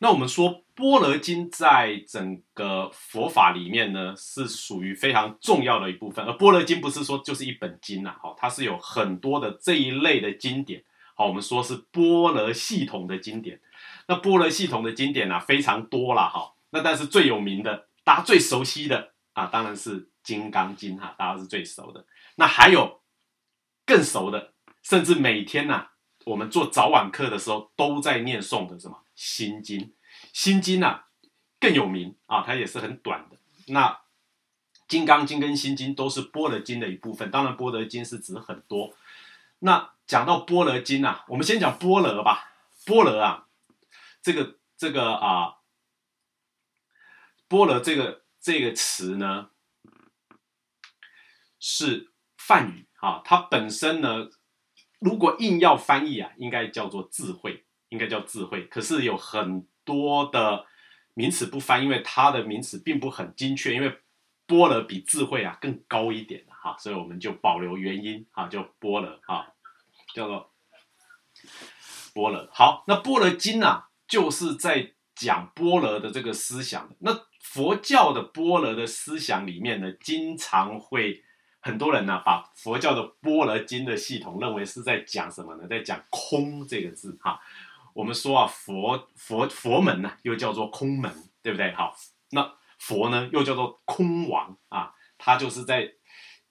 那我们说般若经在整个佛法里面呢，是属于非常重要的一部分。而般若经不是说就是一本经呐，好，它是有很多的这一类的经典。好，我们说是般若系统的经典。那般若系统的经典呢，非常多了哈。那但是最有名的，大家最熟悉的啊，当然是《金刚经》哈，大家是最熟的。那还有更熟的，甚至每天呐，我们做早晚课的时候都在念诵的什么《心经》。《心经》呐更有名啊，它也是很短的。那《金刚经》跟《心经》都是般若经的一部分。当然，般若经是指很多。那讲到般若经啊，我们先讲般若吧。般若啊，这个这个啊，般若这个这个词呢，是梵语啊。它本身呢，如果硬要翻译啊，应该叫做智慧，应该叫智慧。可是有很多的名词不翻，因为它的名词并不很精确，因为般若比智慧啊更高一点哈，所以我们就保留原因啊，就般若哈。叫做般若。好，那般若经啊，就是在讲般若的这个思想。那佛教的般若的思想里面呢，经常会很多人呢，把佛教的般若经的系统认为是在讲什么呢？在讲空这个字哈。我们说啊，佛佛佛门呢，又叫做空门，对不对？好，那佛呢，又叫做空王啊，他就是在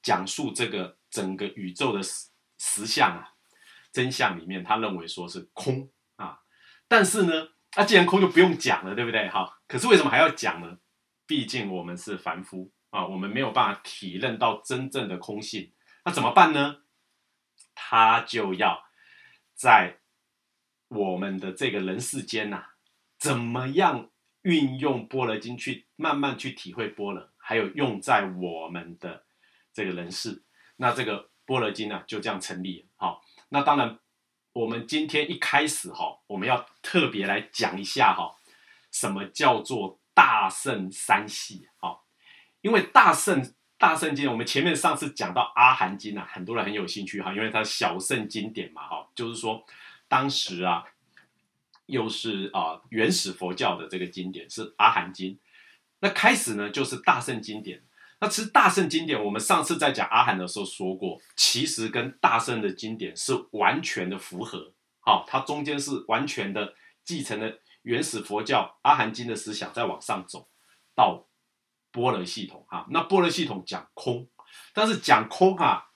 讲述这个整个宇宙的实实相啊。真相里面，他认为说是空啊，但是呢，那既然空就不用讲了，对不对？哈，可是为什么还要讲呢？毕竟我们是凡夫啊，我们没有办法体认到真正的空性，那怎么办呢？他就要在我们的这个人世间呐，怎么样运用般若经去慢慢去体会般若，还有用在我们的这个人世，那这个般若经呢，就这样成立，好。那当然，我们今天一开始哈，我们要特别来讲一下哈，什么叫做大圣三系哈？因为大圣大圣经，我们前面上次讲到阿含经啊，很多人很有兴趣哈，因为它小圣经典嘛哈，就是说当时啊，又是啊原始佛教的这个经典是阿含经，那开始呢就是大圣经典。那其实大圣经典，我们上次在讲阿含的时候说过，其实跟大圣的经典是完全的符合，好，它中间是完全的继承了原始佛教阿含经的思想，再往上走到般若系统哈。那般若系统讲空，但是讲空哈，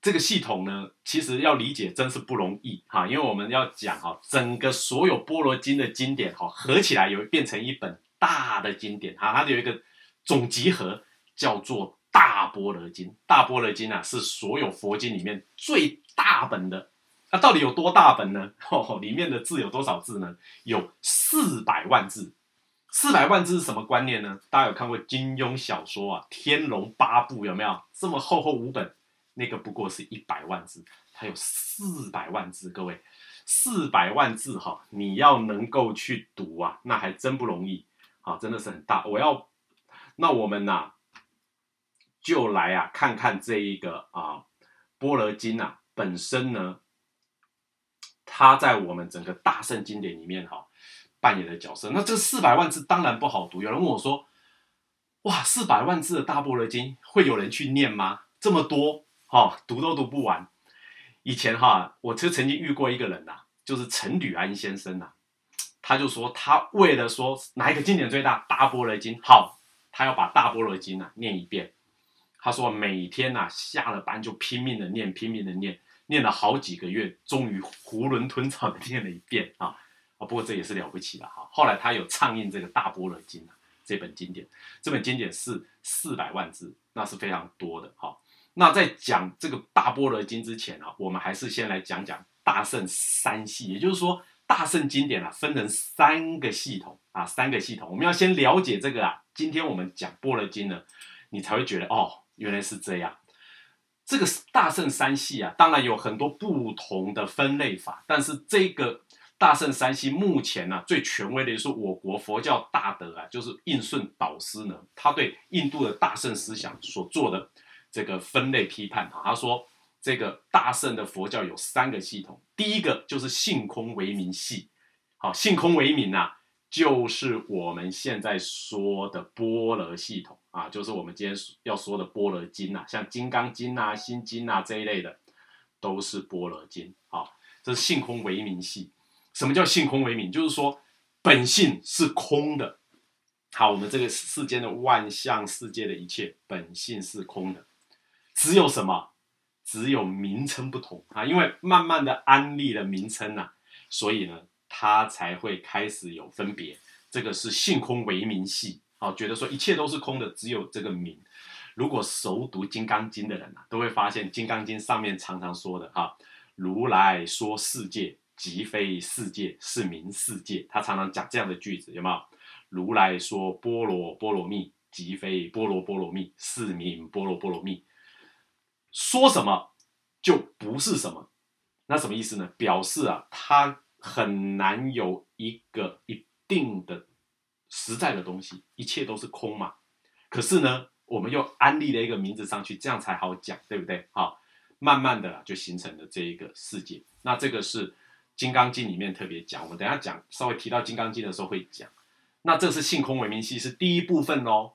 这个系统呢，其实要理解真是不容易哈，因为我们要讲哈，整个所有般若经的经典哈，合起来有变成一本大的经典哈，它有一个。总集合叫做《大般若经》，《大般若经》啊是所有佛经里面最大本的。那到底有多大本呢？里面的字有多少字呢？有四百万字。四百万字是什么观念呢？大家有看过金庸小说啊，《天龙八部》有没有？这么厚厚五本，那个不过是一百万字，它有四百万字。各位，四百万字哈，你要能够去读啊，那还真不容易。好，真的是很大。我要。那我们呐，就来啊看看这一个啊般若经啊本身呢，它在我们整个大圣经典里面哈扮演的角色。那这四百万字当然不好读。有人问我说：“哇，四百万字的大般若经会有人去念吗？这么多哈，读都读不完。”以前哈，我就曾经遇过一个人呐，就是陈履安先生呐，他就说他为了说哪一个经典最大，大般若经好。他要把大般若经啊念一遍，他说每天呐下了班就拼命的念，拼命的念，念了好几个月，终于囫囵吞枣的念了一遍啊啊！不过这也是了不起了哈。后来他有唱印这个大般若经啊这本经典，这本经典是四百万字，那是非常多的哈。那在讲这个大般若经之前啊，我们还是先来讲讲大圣三系，也就是说。大圣经典啊，分成三个系统啊，三个系统，我们要先了解这个啊。今天我们讲般若经呢，你才会觉得哦，原来是这样。这个大圣三系啊，当然有很多不同的分类法，但是这个大圣三系目前呢，最权威的就是我国佛教大德啊，就是印顺导师呢，他对印度的大圣思想所做的这个分类批判啊，他说。这个大圣的佛教有三个系统，第一个就是性空为名系，好，性空为名呐，就是我们现在说的般若系统啊，就是我们今天要说的般若经呐，像《金刚经》呐、《心经》呐这一类的，都是般若经。好，这是性空为名系。什么叫性空为名？就是说本性是空的。好，我们这个世间的万象世界的一切本性是空的，只有什么？只有名称不同啊，因为慢慢的安利了名称呐，所以呢，它才会开始有分别。这个是性空为名系，好，觉得说一切都是空的，只有这个名。如果熟读《金刚经》的人啊，都会发现《金刚经》上面常常说的哈，如来说世界即非世界，是名世界。他常常讲这样的句子，有没有？如来说波罗波罗蜜，即非波罗波罗蜜，是名波罗波罗蜜。说什么就不是什么，那什么意思呢？表示啊，它很难有一个一定的实在的东西，一切都是空嘛。可是呢，我们又安立了一个名字上去，这样才好讲，对不对？好，慢慢的就形成了这一个世界。那这个是《金刚经》里面特别讲，我们等下讲，稍微提到《金刚经》的时候会讲。那这是性空为名系，是第一部分哦。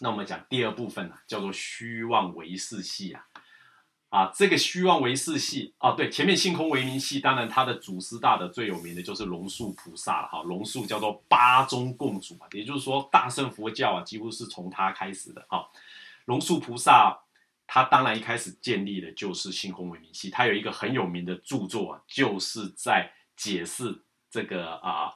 那我们讲第二部分呢，叫做虚妄唯识系啊，啊，这个虚妄唯识系啊，对，前面性空为名系，当然它的祖师大的最有名的就是龙树菩萨了哈，龙树叫做八宗共主啊，也就是说大乘佛教啊，几乎是从他开始的哈。龙树菩萨他当然一开始建立的就是性空为名系，他有一个很有名的著作啊，就是在解释这个啊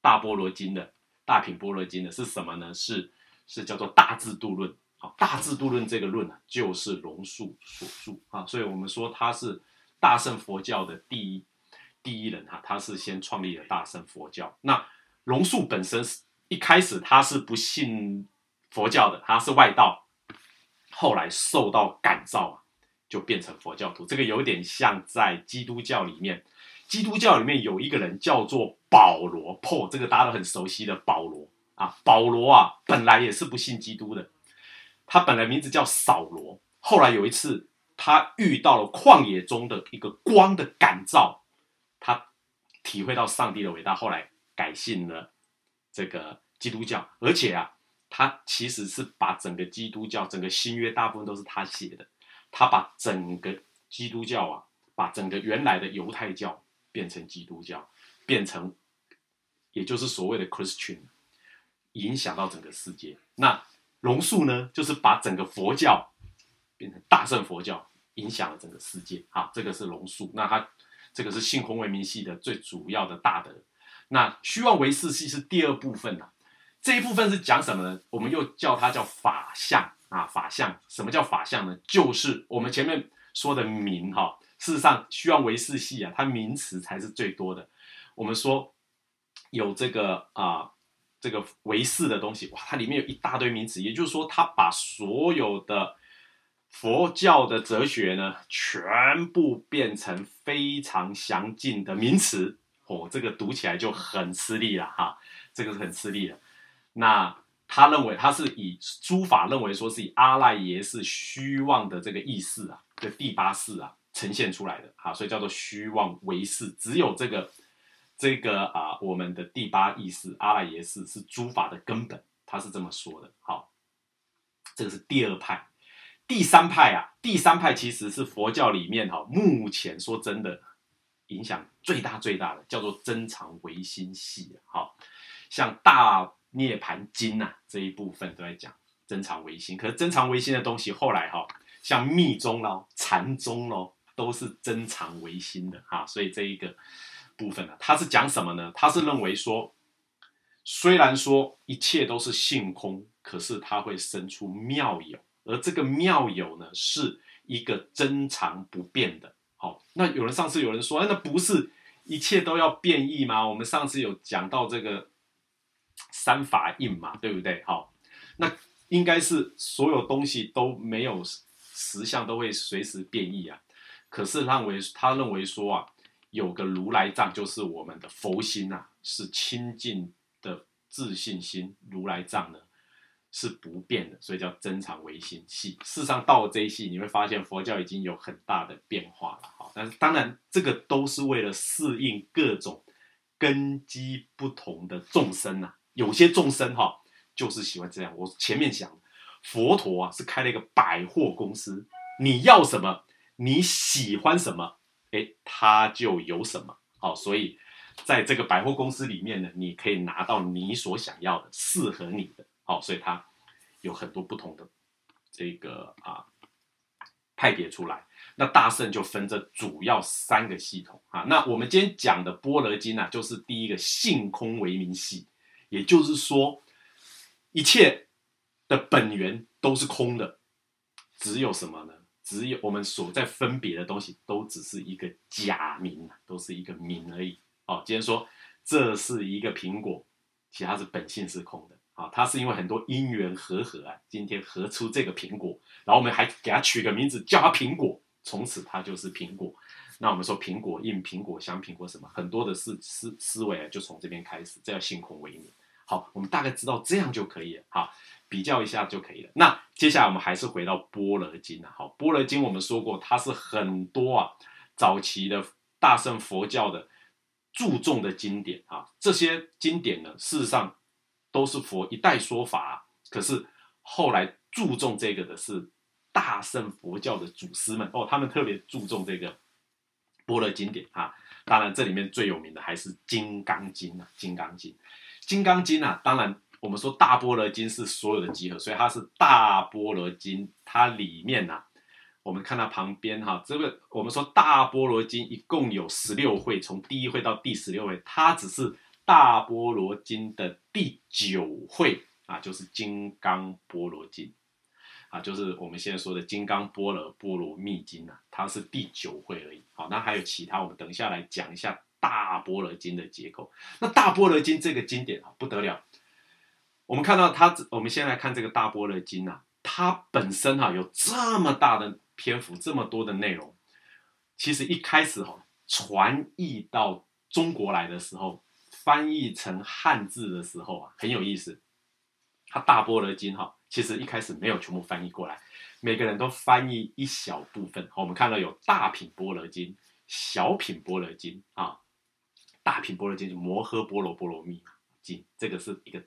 大般若经的大品般若经的是什么呢？是。是叫做大智度论，好，大智度论这个论呢，就是龙树所著啊，所以我们说他是大乘佛教的第一第一人哈，他是先创立了大乘佛教。那龙树本身是一开始他是不信佛教的，他是外道，后来受到感召啊，就变成佛教徒。这个有点像在基督教里面，基督教里面有一个人叫做保罗 Paul，这个大家都很熟悉的保罗。啊，保罗啊，本来也是不信基督的，他本来名字叫扫罗，后来有一次他遇到了旷野中的一个光的感召，他体会到上帝的伟大，后来改信了这个基督教，而且啊，他其实是把整个基督教、整个新约大部分都是他写的，他把整个基督教啊，把整个原来的犹太教变成基督教，变成也就是所谓的 Christian。影响到整个世界。那龙树呢，就是把整个佛教变成大乘佛教，影响了整个世界。好，这个是龙树。那他这个是性空为名系的最主要的大德。那虚妄为事系是第二部分呐。这一部分是讲什么呢？我们又叫它叫法相啊，法相。什么叫法相呢？就是我们前面说的名哈。事实上，虚妄为事系啊，它名词才是最多的。我们说有这个啊。这个唯识的东西，哇，它里面有一大堆名词，也就是说，它把所有的佛教的哲学呢，全部变成非常详尽的名词，哦，这个读起来就很吃力了哈，这个是很吃力的。那他认为，他是以诸法认为说是以阿赖耶是虚妄的这个意识啊，这第八识啊呈现出来的，哈，所以叫做虚妄唯识，只有这个。这个啊，我们的第八意识阿赖耶识是诸法的根本，他是这么说的。好，这个是第二派，第三派啊，第三派其实是佛教里面哈，目前说真的影响最大最大的，叫做真常唯心系。好，像大涅盘经呐这一部分都在讲真常唯心，可是真常唯心的东西后来哈，像密宗咯、禅宗咯，都是真常唯心的哈，所以这一个。部分呢，他是讲什么呢？他是认为说，虽然说一切都是性空，可是它会生出妙有，而这个妙有呢，是一个真常不变的。好，那有人上次有人说，那不是一切都要变异吗？我们上次有讲到这个三法印嘛，对不对？好，那应该是所有东西都没有实相，都会随时变异啊。可是认为他认为说啊。有个如来藏，就是我们的佛心呐，是清净的自信心。如来藏呢是不变的，所以叫真常唯心系。事实上，到了这一系，你会发现佛教已经有很大的变化了。哈，但是当然，这个都是为了适应各种根基不同的众生呐，有些众生哈，就是喜欢这样。我前面讲，佛陀啊是开了一个百货公司，你要什么，你喜欢什么，哎，他就有什么。好，所以在这个百货公司里面呢，你可以拿到你所想要的，适合你的。好，所以它有很多不同的这个啊派别出来。那大圣就分这主要三个系统啊。那我们今天讲的波罗经啊，就是第一个性空为名系，也就是说，一切的本源都是空的，只有什么呢？只有我们所在分别的东西，都只是一个假名都是一个名而已。哦，今天说这是一个苹果，其他是本性是空的。啊，它是因为很多因缘合合啊，今天合出这个苹果，然后我们还给它取个名字，叫它苹果。从此它就是苹果。那我们说苹果印、苹果香、苹果什么，很多的思思思维啊，就从这边开始。这叫性空为名。好，我们大概知道这样就可以了。好，比较一下就可以了。那接下来我们还是回到般若经啊。好，般若经我们说过，它是很多啊早期的大乘佛教的注重的经典啊。这些经典呢，事实上都是佛一代说法，可是后来注重这个的是。大圣佛教的祖师们哦，他们特别注重这个般若经典啊。当然，这里面最有名的还是《金刚经》啊，《金刚经》《金刚经》啊。当然，我们说大般若经是所有的集合，所以它是大般若经。它里面呐，我们看它旁边哈，这个我们说大般若经一共有十六会，从第一会到第十六会，它只是大般若经的第九会啊，就是《金刚般若经》。啊，就是我们现在说的《金刚般若波罗蜜经》啊，它是第九会而已。好，那还有其他，我们等一下来讲一下《大般若经》的结构。那《大般若经》这个经典啊，不得了。我们看到它，我们先来看这个《大般若经》啊，它本身哈有这么大的篇幅，这么多的内容。其实一开始哈传译到中国来的时候，翻译成汉字的时候啊，很有意思。它《大般若经》哈。其实一开始没有全部翻译过来，每个人都翻译一小部分。我们看到有大品般若经、小品般若经啊。大品般若经就摩诃般若波罗蜜经，这个是一个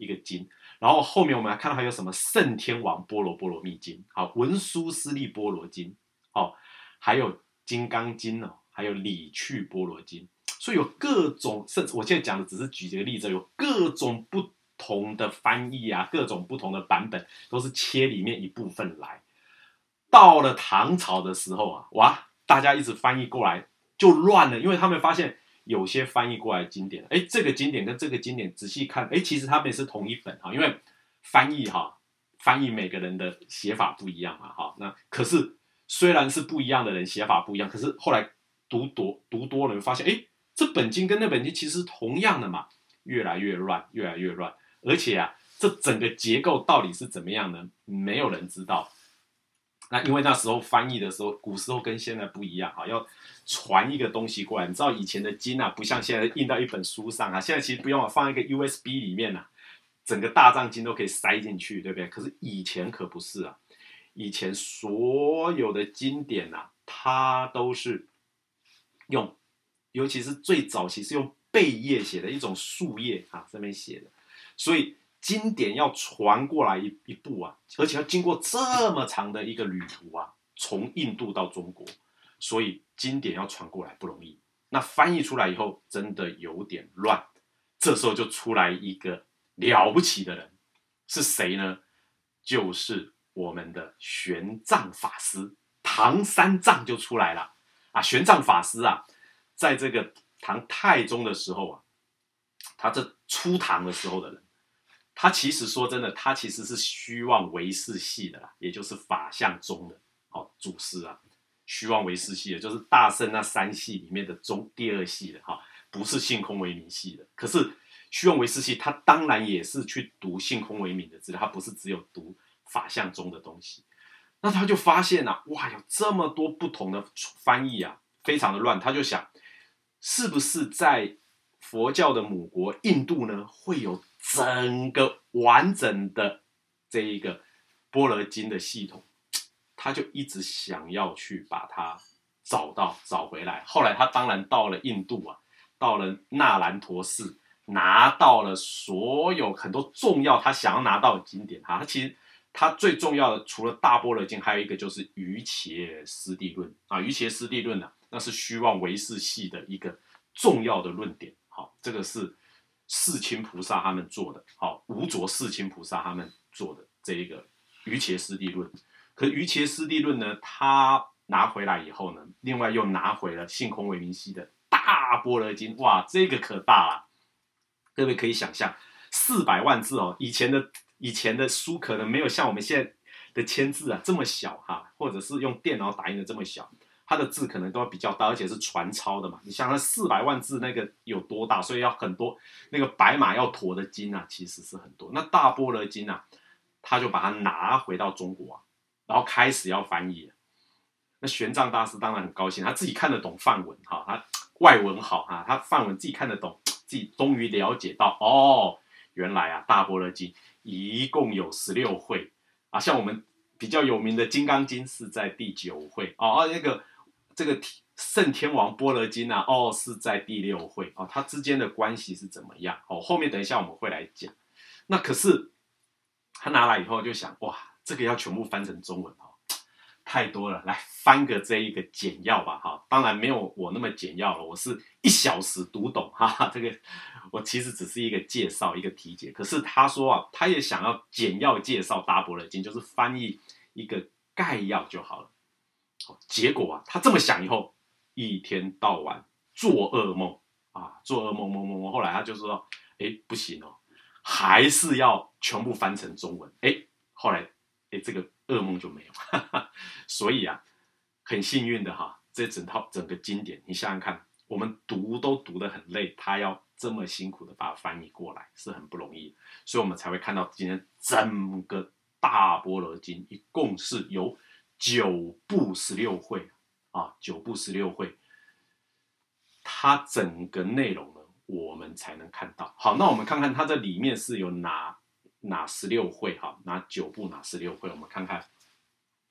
一个经。然后后面我们还看到还有什么圣天王波罗波罗蜜经，好文殊师利波罗经，哦，还有金刚经哦，还有理趣波罗经。所以有各种，甚至我现在讲的只是举几个例子，有各种不。同的翻译啊，各种不同的版本都是切里面一部分来。到了唐朝的时候啊，哇，大家一直翻译过来就乱了，因为他们发现有些翻译过来经典，哎，这个经典跟这个经典仔细看，哎，其实他们也是同一本哈，因为翻译哈，翻译每个人的写法不一样嘛，哈，那可是虽然是不一样的人写法不一样，可是后来读多读多了，发现哎，这本经跟那本经其实同样的嘛，越来越乱，越来越乱。而且啊，这整个结构到底是怎么样呢？没有人知道。那因为那时候翻译的时候，古时候跟现在不一样啊，要传一个东西过来。你知道以前的经啊，不像现在印到一本书上啊，现在其实不用放一个 USB 里面呐，整个大藏经都可以塞进去，对不对？可是以前可不是啊，以前所有的经典呐，它都是用，尤其是最早期是用贝叶写的一种树叶啊，上面写的。所以经典要传过来一一步啊，而且要经过这么长的一个旅途啊，从印度到中国，所以经典要传过来不容易。那翻译出来以后，真的有点乱。这时候就出来一个了不起的人，是谁呢？就是我们的玄奘法师，唐三藏就出来了啊！玄奘法师啊，在这个唐太宗的时候啊，他这初唐的时候的人。他其实说真的，他其实是虚妄唯识系的啦，也就是法相宗的哦祖师啊，虚妄唯识系的，就是大圣那三系里面的中第二系的哈，不是性空为名系的。可是虚妄唯识系，他当然也是去读性空为名的资料，他不是只有读法相宗的东西。那他就发现啊，哇，有这么多不同的翻译啊，非常的乱。他就想，是不是在佛教的母国印度呢，会有？整个完整的这一个波罗经的系统，他就一直想要去把它找到找回来。后来他当然到了印度啊，到了那兰陀寺，拿到了所有很多重要他想要拿到的经典哈。他其实他最重要的除了大波罗经，还有一个就是瑜伽师地论啊。瑜伽师地论呢，那是虚妄唯识系的一个重要的论点。好，这个是世亲菩萨他们做的，好，无着世亲菩萨他们做的这一个瑜伽师地论。可瑜伽师地论呢，他拿回来以后呢，另外又拿回了性空为明系的大般若经，哇，这个可大了！各位可以想象，四百万字哦，以前的以前的书可能没有像我们现在的签字啊这么小哈，或者是用电脑打印的这么小，它的字可能都要比较大，而且是传抄的嘛。你想想四百万字那个有多大，所以要很多那个白马要驮的经啊，其实是很多。那大般若经啊，他就把它拿回到中国啊。然后开始要翻译，那玄奘大师当然很高兴，他自己看得懂梵文哈，他外文好哈，他梵文自己看得懂，自己终于了解到哦，原来啊大般若经一共有十六会啊，像我们比较有名的金刚经是在第九会哦，那个这个圣天王波罗金啊，哦是在第六会哦，他之间的关系是怎么样哦？后面等一下我们会来讲。那可是他拿来以后就想哇。这个要全部翻成中文哦，太多了，来翻个这一个简要吧哈。当然没有我那么简要了，我是一小时读懂哈哈。这个我其实只是一个介绍，一个题解。可是他说啊，他也想要简要介绍《大般若经》，就是翻译一个概要就好了。结果啊，他这么想以后，一天到晚做噩梦啊，做噩梦梦梦梦。后来他就说，哎，不行哦，还是要全部翻成中文。哎，后来。哎，这个噩梦就没有，所以啊，很幸运的哈，这整套整个经典，你想想看，我们读都读得很累，他要这么辛苦的把它翻译过来，是很不容易，所以我们才会看到今天整个大般若经一共是由九部十六会啊，九部十六会，它整个内容呢，我们才能看到。好，那我们看看它这里面是有哪。哪十六会哈？哪九部哪十六会？我们看看，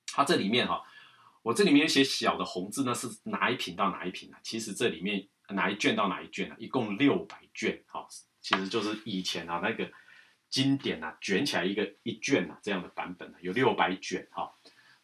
它这里面哈，我这里面写小的红字呢，是哪一品到哪一品啊？其实这里面哪一卷到哪一卷啊？一共六百卷哈，其实就是以前啊那个经典啊卷起来一个一卷啊这样的版本有六百卷哈。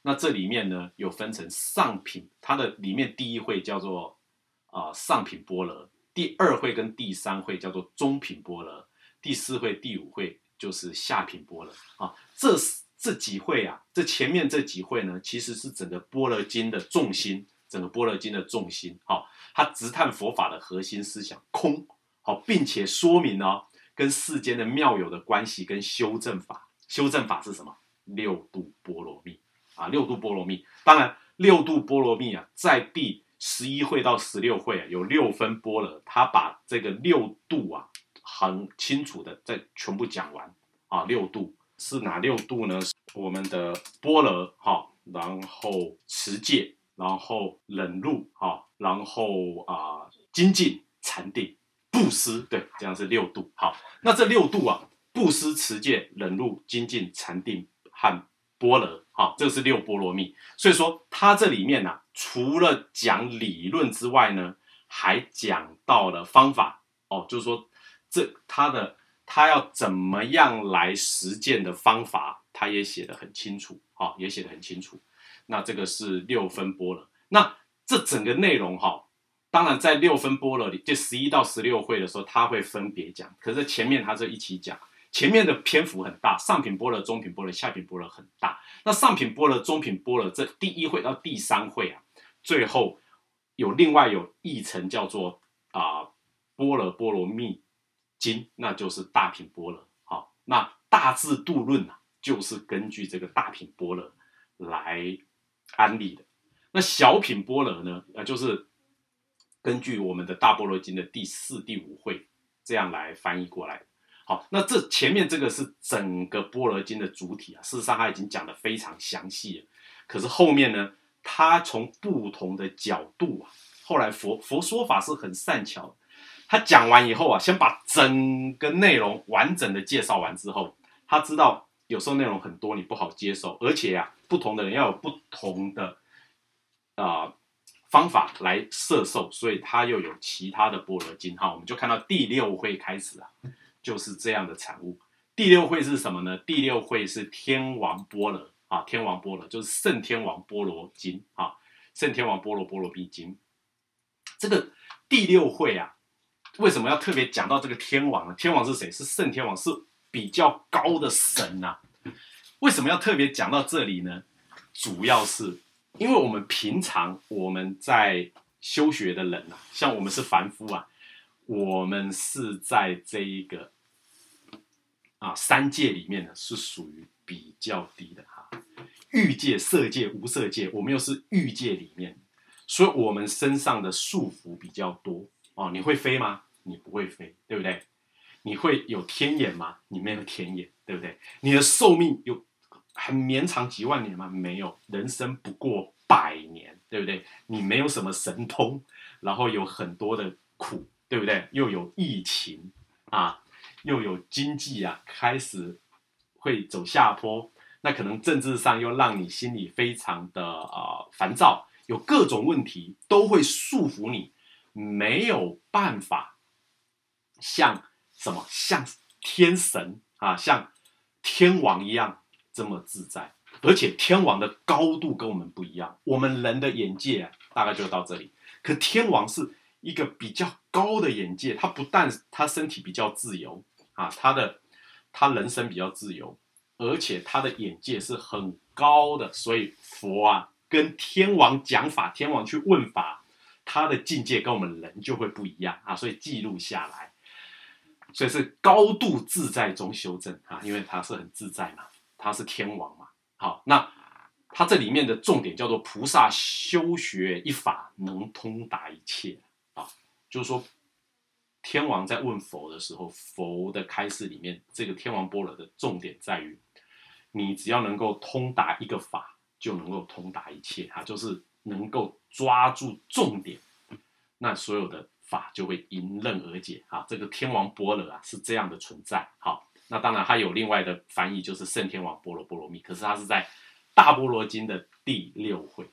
那这里面呢有分成上品，它的里面第一会叫做啊上品般若，第二会跟第三会叫做中品般若，第四会第五会。就是下品波罗啊，这这几会啊，这前面这几会呢，其实是整个般若经的重心，整个般若经的重心，好，它直探佛法的核心思想空，好，并且说明呢，跟世间的妙有的关系跟修正法，修正法是什么？六度波罗蜜啊，六度波罗蜜，当然六度波罗蜜啊，在第十一会到十六会啊，有六分波罗，他把这个六度啊。很清楚的，再全部讲完啊！六度是哪六度呢？我们的波罗哈，然后持戒，然后忍辱哈，然后啊精进禅定布施，对，这样是六度。好，那这六度啊，布施、持戒、忍辱、精进、禅定和波罗，好，这是六波罗蜜。所以说，它这里面呢，除了讲理论之外呢，还讲到了方法哦，就是说。这他的他要怎么样来实践的方法，他也写的很清楚，哈，也写的很清楚。那这个是六分波了。那这整个内容哈，当然在六分波了里，就十一到十六会的时候，他会分别讲。可是前面他这一起讲，前面的篇幅很大，上品波了、中品波了、下品波了很大。那上品波了、中品波了，这第一会到第三会啊，最后有另外有一层叫做啊波罗波罗蜜。经那就是大品般若，好，那大智度论啊，就是根据这个大品般若来安利的。那小品般若呢，呃，就是根据我们的大般若经的第四、第五会这样来翻译过来。好，那这前面这个是整个般若经的主体啊，事实上他已经讲的非常详细了。可是后面呢，他从不同的角度啊，后来佛佛说法是很善巧。他讲完以后啊，先把整个内容完整的介绍完之后，他知道有时候内容很多你不好接受，而且呀，不同的人要有不同的啊方法来摄受，所以它又有其他的波罗金哈。我们就看到第六会开始啊，就是这样的产物。第六会是什么呢？第六会是天王波罗啊，天王波罗就是圣天王波罗经啊，圣天王波罗波罗蜜经。这个第六会啊，为什么要特别讲到这个天王呢？天王是谁？是圣天王，是比较高的神呐。为什么要特别讲到这里呢？主要是因为我们平常我们在修学的人啊，像我们是凡夫啊，我们是在这一个啊三界里面呢，是属于比较低的哈。欲界、色界、无色界，我们又是欲界里面。所以，我们身上的束缚比较多哦。你会飞吗？你不会飞，对不对？你会有天眼吗？你没有天眼，对不对？你的寿命有很绵长几万年吗？没有，人生不过百年，对不对？你没有什么神通，然后有很多的苦，对不对？又有疫情啊，又有经济啊，开始会走下坡，那可能政治上又让你心里非常的啊烦躁。有各种问题都会束缚你，没有办法像什么像天神啊，像天王一样这么自在。而且天王的高度跟我们不一样，我们人的眼界大概就到这里，可天王是一个比较高的眼界，他不但他身体比较自由啊，他的他人生比较自由，而且他的眼界是很高的，所以佛啊。跟天王讲法，天王去问法，他的境界跟我们人就会不一样啊，所以记录下来，所以是高度自在中修正啊，因为他是很自在嘛，他是天王嘛。好，那他这里面的重点叫做菩萨修学一法能通达一切啊，就是说天王在问佛的时候，佛的开示里面，这个天王波罗的重点在于，你只要能够通达一个法。就能够通达一切，哈，就是能够抓住重点，那所有的法就会迎刃而解，哈，这个天王波罗啊是这样的存在，好，那当然它有另外的翻译，就是圣天王波罗波罗蜜，可是它是在大波罗经的第六会，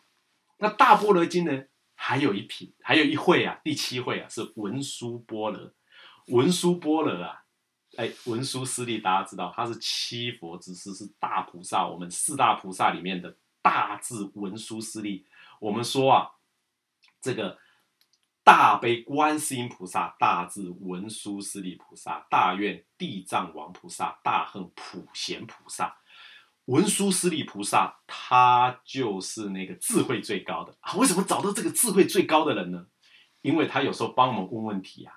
那大波罗经呢还有一品，还有一会啊，第七会啊是文殊波罗，文殊波罗啊，哎，文殊师利大家知道他是七佛之师，是大菩萨，我们四大菩萨里面的。大智文殊师利，我们说啊，这个大悲观世音菩萨、大智文殊师利菩萨、大愿地藏王菩萨、大恨普贤菩萨、文殊师利菩萨，他就是那个智慧最高的啊！为什么找到这个智慧最高的人呢？因为他有时候帮我们问问题啊，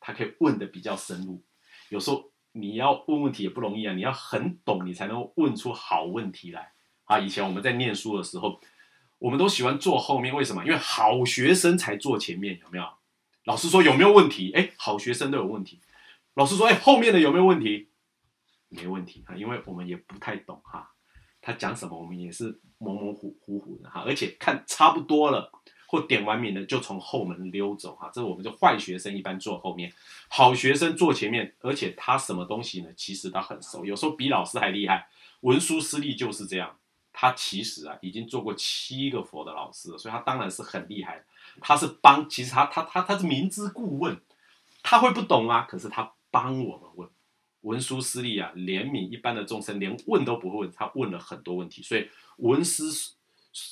他可以问的比较深入。有时候你要问问题也不容易啊，你要很懂，你才能问出好问题来。啊，以前我们在念书的时候，我们都喜欢坐后面，为什么？因为好学生才坐前面，有没有？老师说有没有问题？哎，好学生都有问题。老师说，哎，后面的有没有问题？没问题哈，因为我们也不太懂哈，他讲什么我们也是模模糊糊糊的哈，而且看差不多了或点完名了就从后门溜走哈，这我们就坏学生一般坐后面，好学生坐前面，而且他什么东西呢？其实他很熟，有时候比老师还厉害。文殊师利就是这样。他其实啊，已经做过七个佛的老师，所以他当然是很厉害。他是帮，其实他他他他是明知故问，他会不懂啊，可是他帮我们问。文殊师利啊，怜悯一般的众生，连问都不会问，他问了很多问题。所以文殊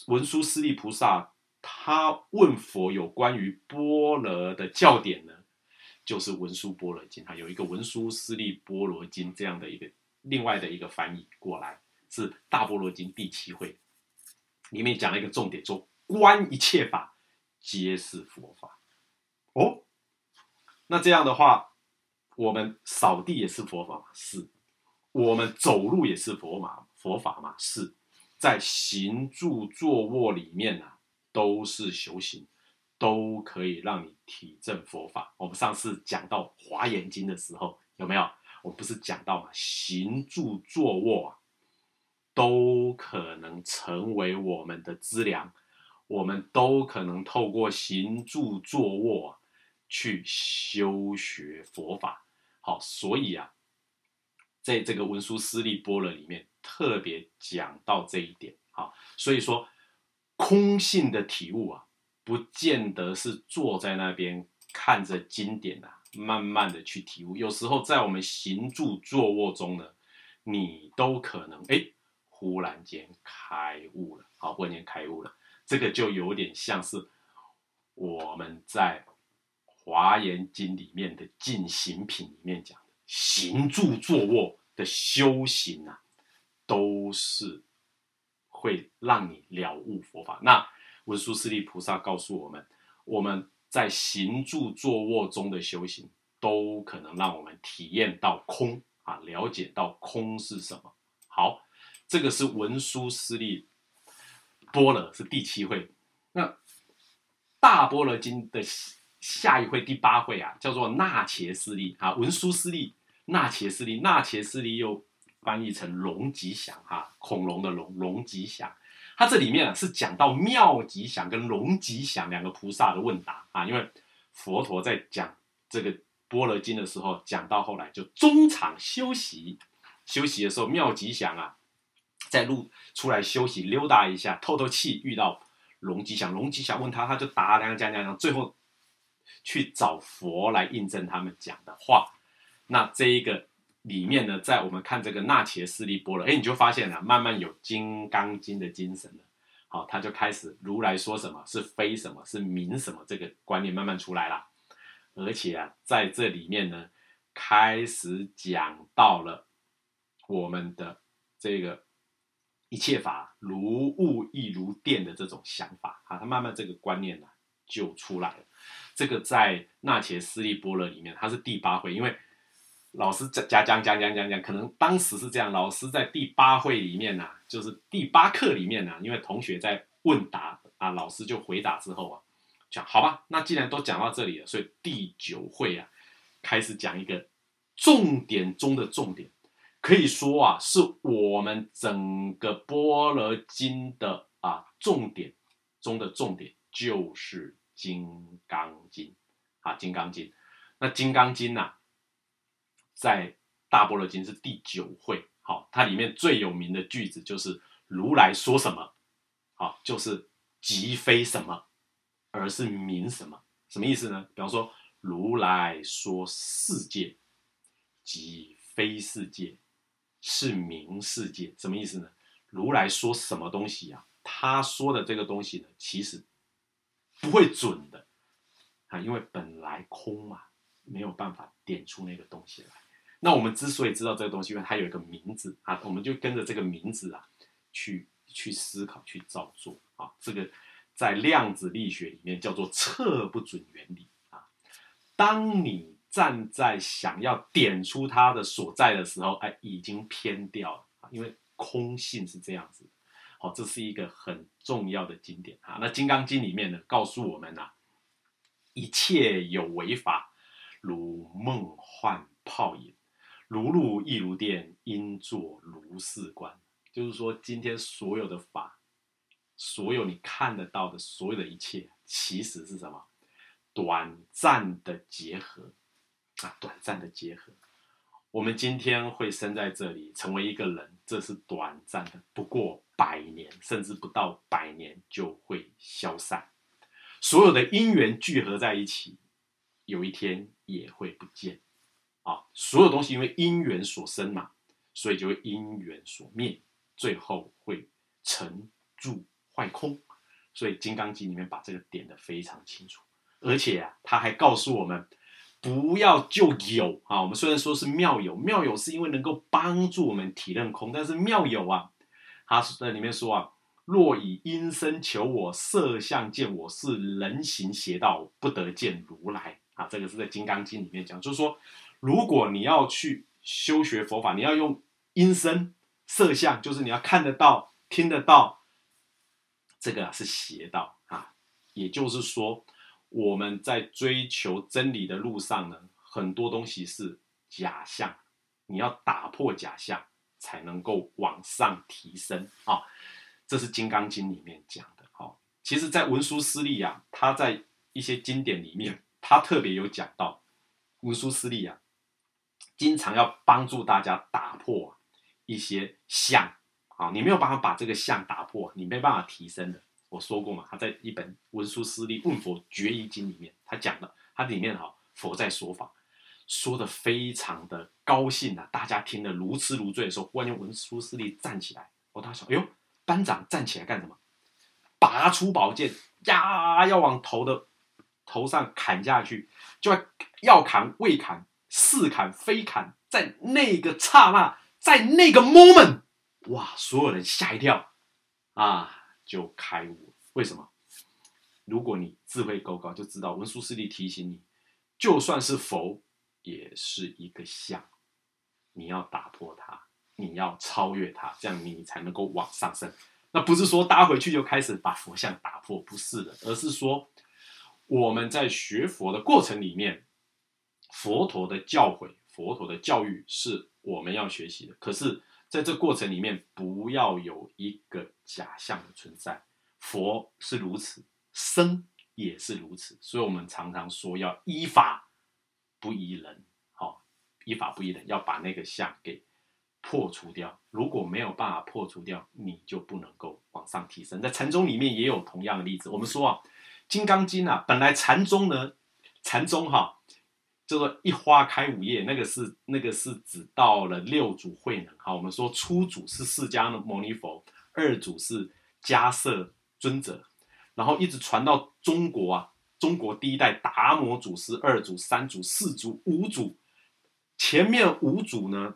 文殊师利菩萨，他问佛有关于波罗的教典呢，就是文殊波罗经，他有一个文殊师利波罗经这样的一个另外的一个翻译过来。是大波罗经第七会里面讲了一个重点，说观一切法皆是佛法。哦，那这样的话，我们扫地也是佛法吗？是。我们走路也是佛法佛法吗？是。在行住坐卧里面呢，都是修行，都可以让你体证佛法。我们上次讲到华严经的时候，有没有？我不是讲到嘛，行住坐卧啊。都可能成为我们的资粮，我们都可能透过行住坐卧去修学佛法。好，所以啊，在这个文殊师利波罗里面特别讲到这一点。好，所以说空性的体悟啊，不见得是坐在那边看着经典啊，慢慢的去体悟。有时候在我们行住坐卧中呢，你都可能哎，忽然间开悟了，好，忽然间开悟了。这个就有点像是我们在《华严经》里面的进行品里面讲的行住坐卧的修行啊，都是会让你了悟佛法。那文殊师利菩萨告诉我们，我们在行住坐卧中的修行，都可能让我们体验到空啊，了解到空是什么。好，这个是文殊师利。波罗是第七会，那大波罗经的下一会第八会啊，叫做那切斯利啊，文殊师利，那切斯利，那切斯利又翻译成龙吉祥哈，恐龙的龙，龙吉祥。它这里面啊是讲到妙吉祥跟龙吉祥两个菩萨的问答啊，因为佛陀在讲这个波罗经的时候，讲到后来就中场休息，休息的时候妙吉祥啊。在路出来休息溜达一下透透气，遇到龙吉祥，龙吉祥问他，他就答两讲讲讲，最后去找佛来印证他们讲的话。那这一个里面呢，在我们看这个那切斯利波罗，哎，你就发现了，慢慢有金刚经的精神了。好，他就开始如来说什么是非什么是明什么这个观念慢慢出来了，而且啊，在这里面呢，开始讲到了我们的这个。一切法如雾亦如电的这种想法啊，他慢慢这个观念呢就出来了。这个在那切斯利波勒里面，它是第八会，因为老师讲讲讲讲讲讲，可能当时是这样。老师在第八会里面呢，就是第八课里面呢，因为同学在问答啊，老师就回答之后啊，讲好吧，那既然都讲到这里了，所以第九会啊，开始讲一个重点中的重点。可以说啊，是我们整个波罗经的啊重点中的重点，就是《金刚经》啊，《金刚经》。那《金刚经》呐，在大般若经是第九会，好，它里面最有名的句子就是如来说什么，好，就是即非什么，而是名什么。什么意思呢？比方说，如来说世界，即非世界。是名世界，什么意思呢？如来说什么东西啊？他说的这个东西呢，其实不会准的啊，因为本来空嘛，没有办法点出那个东西来。那我们之所以知道这个东西，因为它有一个名字啊，我们就跟着这个名字啊，去去思考，去照做啊。这个在量子力学里面叫做测不准原理啊。当你站在想要点出它的所在的时候，哎，已经偏掉了啊！因为空性是这样子，好，这是一个很重要的经典啊。那《金刚经》里面呢，告诉我们呐，一切有为法，如梦幻泡影，如露亦如电，应作如是观。就是说，今天所有的法，所有你看得到的所有的一切，其实是什么？短暂的结合。啊，短暂的结合，我们今天会生在这里，成为一个人，这是短暂的，不过百年，甚至不到百年就会消散。所有的因缘聚合在一起，有一天也会不见。啊，所有东西因为因缘所生嘛，所以就会因缘所灭，最后会成住坏空。所以《金刚经》里面把这个点的非常清楚，而且啊，他还告诉我们。不要就有啊！我们虽然说是妙有，妙有是因为能够帮助我们体认空，但是妙有啊，他在里面说啊，若以音声求我，色相见我，是人行邪道，不得见如来啊！这个是在《金刚经》里面讲，就是说，如果你要去修学佛法，你要用音声色相，就是你要看得到、听得到，这个是邪道啊！也就是说。我们在追求真理的路上呢，很多东西是假象，你要打破假象，才能够往上提升啊！这是《金刚经》里面讲的。哦，其实，在文殊师利啊，他在一些经典里面，他特别有讲到，文殊师利啊，经常要帮助大家打破一些相啊，你没有办法把这个相打破，你没办法提升的。我说过嘛，他在一本《文殊师利问佛决疑经》里面，他讲的，他里面哈佛在说法，说的非常的高兴啊，大家听得如痴如醉的时候，忽然间文殊师利站起来，我大想，哎呦，班长站起来干什么？拔出宝剑，呀，要往头的头上砍下去，就要砍未砍，似砍非砍，在那个刹那，在那个 moment，哇，所有人吓一跳啊！就开悟，为什么？如果你智慧够高，就知道文殊师利提醒你，就算是佛，也是一个相，你要打破它，你要超越它，这样你才能够往上升。那不是说搭回去就开始把佛像打破，不是的，而是说我们在学佛的过程里面，佛陀的教诲、佛陀的教育是我们要学习的，可是。在这过程里面，不要有一个假象的存在。佛是如此，生也是如此，所以我们常常说要依法不依人，好，依法不依人，要把那个相给破除掉。如果没有办法破除掉，你就不能够往上提升。在禅宗里面也有同样的例子。我们说啊，《金刚经》啊，本来禅宗呢，禅宗哈。叫做一花开五叶，那个是那个是指到了六祖慧能。好，我们说初祖是释迦牟尼佛，二祖是迦摄尊者，然后一直传到中国啊。中国第一代达摩祖师，二祖、三祖、四祖、五祖，前面五祖呢，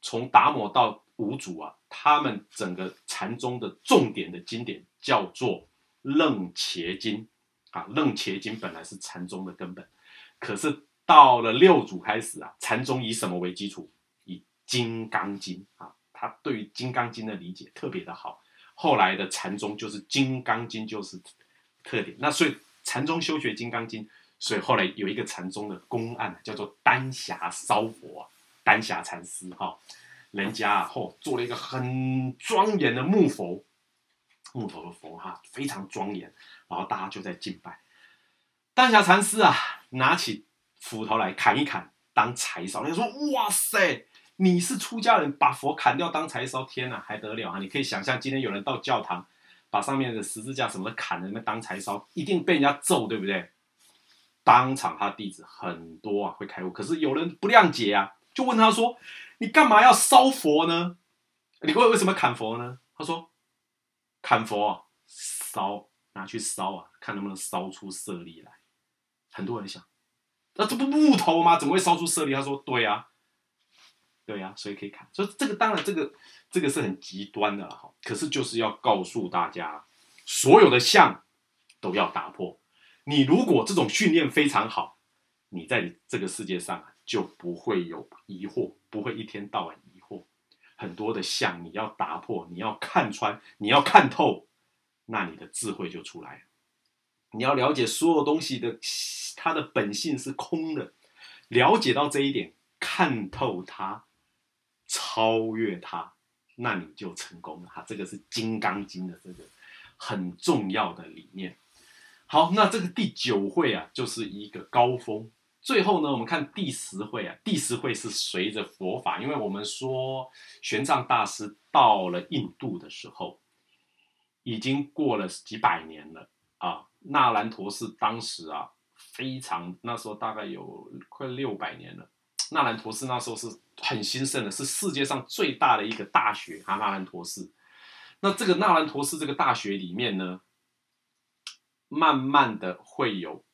从达摩到五祖啊，他们整个禅宗的重点的经典叫做《楞伽经》啊，《楞伽经》本来是禅宗的根本，可是。到了六祖开始啊，禅宗以什么为基础？以《金刚经》啊，他对于《金刚经》的理解特别的好。后来的禅宗就是《金刚经》就是特点。那所以禅宗修学《金刚经》，所以后来有一个禅宗的公案叫做丹霞烧佛，丹霞禅师哈，人家啊后做了一个很庄严的木佛，木头的佛哈，非常庄严，然后大家就在敬拜。丹霞禅师啊，拿起。斧头来砍一砍当柴烧，人说哇塞，你是出家人把佛砍掉当柴烧，天哪，还得了啊！你可以想象今天有人到教堂，把上面的十字架什么的砍了，那当柴烧，一定被人家揍，对不对？当场他弟子很多啊会开悟，可是有人不谅解啊，就问他说：“你干嘛要烧佛呢？你为为什么砍佛呢？”他说：“砍佛啊，烧拿去烧啊，看能不能烧出舍利来。”很多人想。那这不木头吗？怎么会烧出舍利？他说：“对呀，对呀，所以可以看。所以这个当然，这个这个是很极端的了哈。可是就是要告诉大家，所有的相都要打破。你如果这种训练非常好，你在这个世界上啊就不会有疑惑，不会一天到晚疑惑。很多的相你要打破，你要看穿，你要看透，那你的智慧就出来了。你要了解所有东西的。”它的本性是空的，了解到这一点，看透它，超越它，那你就成功了哈。这个是《金刚经》的这个很重要的理念。好，那这个第九会啊，就是一个高峰。最后呢，我们看第十会啊，第十会是随着佛法，因为我们说玄奘大师到了印度的时候，已经过了几百年了啊。那兰陀寺当时啊。非常，那时候大概有快六百年了。纳兰陀寺那时候是很兴盛的，是世界上最大的一个大学哈。纳兰陀寺，那这个纳兰陀寺这个大学里面呢，慢慢的会有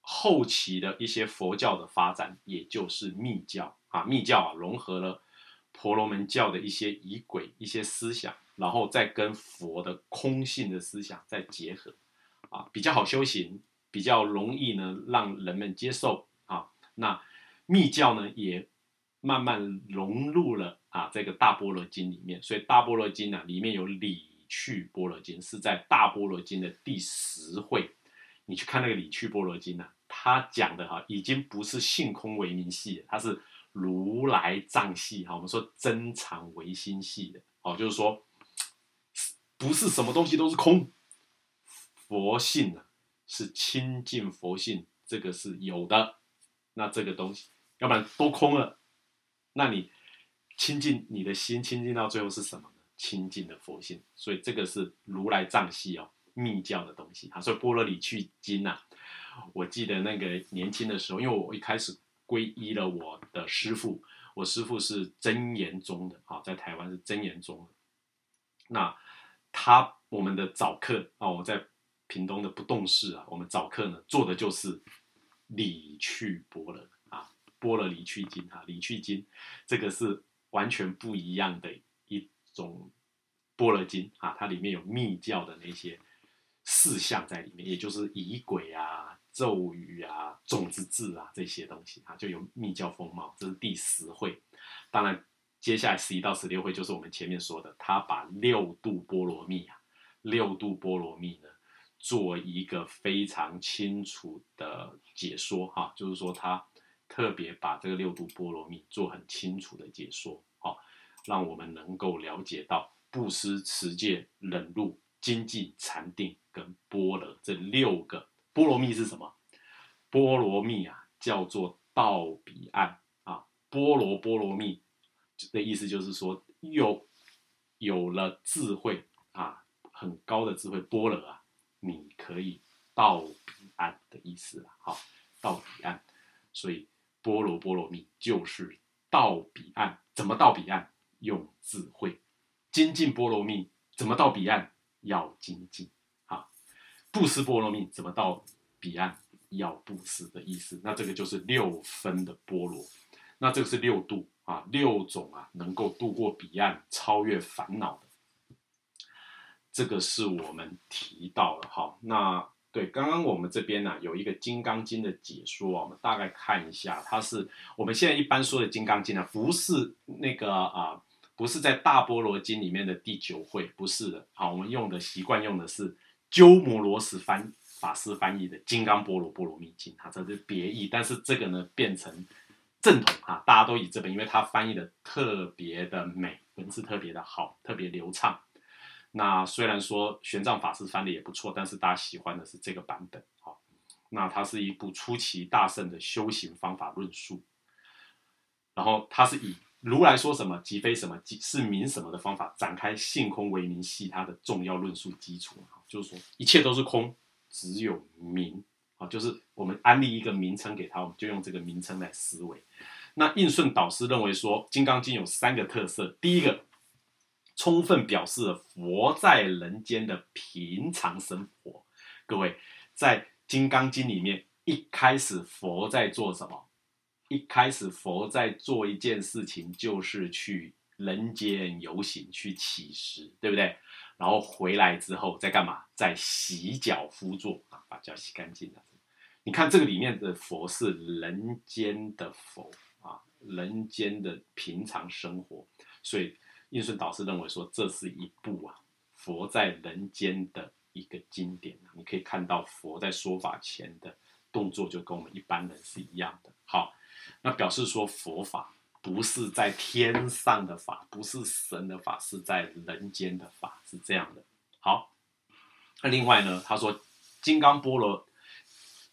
后期的一些佛教的发展，也就是密教啊，密教啊融合了婆罗门教的一些仪轨、一些思想，然后再跟佛的空性的思想再结合啊，比较好修行。比较容易呢，让人们接受啊。那密教呢，也慢慢融入了啊这个大般若经里面。所以大般若经呢，里面有理趣般若经，是在大般若经的第十会。你去看那个理趣般若经呢，它讲的哈，已经不是性空为名系，它是如来藏系哈。我们说真常唯心系的哦，就是说不是什么东西都是空，佛性呢。是亲近佛性，这个是有的。那这个东西，要不然都空了。那你亲近你的心，亲近到最后是什么呢？亲近的佛性。所以这个是如来藏系哦。密教的东西啊。所以波罗里去经呐，我记得那个年轻的时候，因为我一开始皈依了我的师父，我师父是真言宗的啊，在台湾是真言宗。那他我们的早课啊，我在屏东的不动寺啊，我们早课呢做的就是理去波罗啊，波罗理去经啊，理去经，这个是完全不一样的一种波罗经啊，它里面有密教的那些事项在里面，也就是仪轨啊、咒语啊、种子字啊这些东西啊，就有密教风貌。这是第十会，当然。接下来十一到十六会就是我们前面说的，他把六度波罗蜜啊，六度波罗蜜呢，做一个非常清楚的解说哈，就是说他特别把这个六度波罗蜜做很清楚的解说，好，让我们能够了解到布施、持戒、忍辱、精进、禅定跟波罗这六个波罗蜜是什么？波罗蜜啊，叫做到彼岸啊，波罗波罗蜜。的意思就是说，有有了智慧啊，很高的智慧波罗啊，你可以到彼岸的意思了。好，到彼岸，所以波罗波罗蜜就是到彼岸。怎么到彼岸？用智慧精进波罗蜜。怎么到彼岸？要精进。好，布施波罗蜜怎么到彼岸？要布施的意思。那这个就是六分的波罗。那这个是六度。啊，六种啊，能够度过彼岸、超越烦恼的，这个是我们提到了哈。那对，刚刚我们这边呢有一个《金刚经》的解说，我们大概看一下，它是我们现在一般说的《金刚经》呢，不是那个啊，不是在《大般若经》里面的第九会，不是的。好，我们用的习惯用的是鸠摩罗什翻法师翻译的《金刚波罗波罗蜜经》，它这是别译，但是这个呢变成。正统啊，大家都以这本，因为它翻译的特别的美，文字特别的好，特别流畅。那虽然说玄奘法师翻的也不错，但是大家喜欢的是这个版本。好，那它是一部出奇大圣的修行方法论述。然后它是以如来说什么即非什么即是名什么的方法展开性空为名系它的重要论述基础。就是说一切都是空，只有名。啊，就是我们安利一个名称给他，我们就用这个名称来思维。那应顺导师认为说，《金刚经》有三个特色。第一个，充分表示了佛在人间的平常生活。各位，在《金刚经》里面，一开始佛在做什么？一开始佛在做一件事情，就是去人间游行，去乞食，对不对？然后回来之后在干嘛？在洗脚敷坐啊，把脚洗干净了。你看这个里面的佛是人间的佛啊，人间的平常生活，所以印顺导师认为说这是一部啊佛在人间的一个经典啊你可以看到佛在说法前的动作就跟我们一般人是一样的。好，那表示说佛法不是在天上的法，不是神的法，是在人间的法，是这样的。好，那另外呢，他说金刚波罗。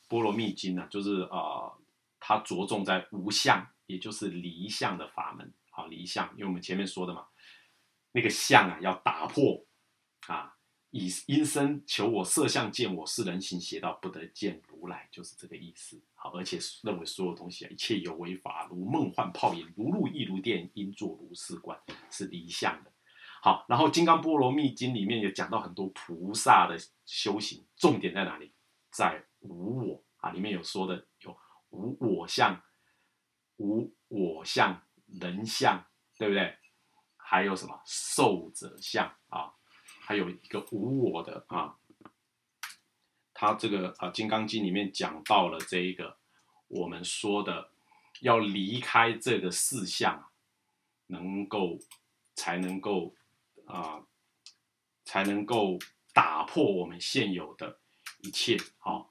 波罗蜜经呢，就是呃，它着重在无相，也就是离相的法门。好，离相，因为我们前面说的嘛，那个相啊要打破啊，以因身求我色相见我是人行邪道不得见如来，就是这个意思。好，而且认为所有东西啊，一切有为法，如梦幻泡影，如露亦如电，应作如是观，是离相的。好，然后金刚波罗蜜经里面也讲到很多菩萨的修行，重点在哪里？在无我啊，里面有说的有无我相、无我相、人相，对不对？还有什么受者相啊？还有一个无我的啊。他这个啊，《金刚经》里面讲到了这一个，我们说的要离开这个四相，能够才能够啊，才能够打破我们现有的。一切啊，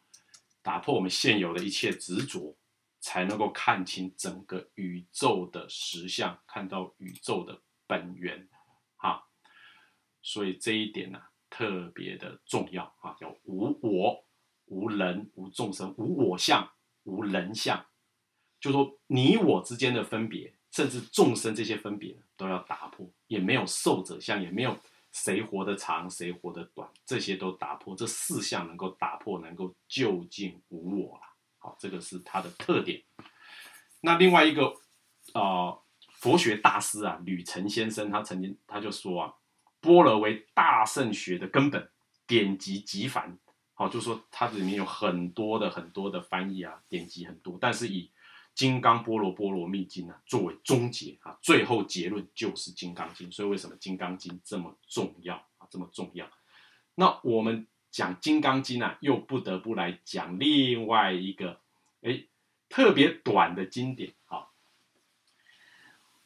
打破我们现有的一切执着，才能够看清整个宇宙的实相，看到宇宙的本源，哈。所以这一点呢，特别的重要啊，叫无我、无人、无众生、无我相、无人相，就说你我之间的分别，甚至众生这些分别都要打破，也没有受者相，也没有谁活得长，谁活得短，这些都打破，这四项能够打破，能够就近无我了。好，这个是它的特点。那另外一个，呃，佛学大师啊，吕澄先生，他曾经他就说啊，波罗为大圣学的根本，典籍极繁。好，就说它里面有很多的很多的翻译啊，典籍很多，但是以《金刚波罗波罗蜜经》呢作为终结啊，最后结论就是《金刚经》。所以为什么《金刚经》这么重要啊？这么重要？那我们讲《金刚经》啊，又不得不来讲另外一个哎特别短的经典。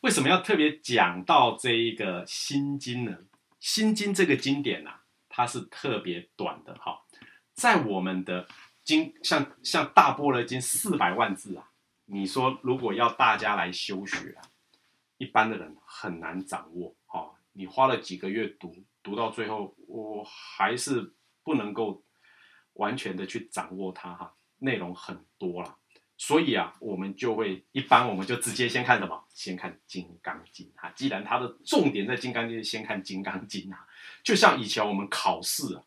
为什么要特别讲到这一个《心经》呢？《心经》这个经典呐，它是特别短的哈。在我们的经像像大般若经四百万字啊，你说如果要大家来修学啊，一般的人很难掌握哈。你花了几个月读，读到最后，我还是不能够完全的去掌握它哈，内容很多了。所以啊，我们就会一般我们就直接先看什么？先看《金刚经》哈。既然它的重点在《金刚经》，先看《金刚经》啊。就像以前我们考试啊。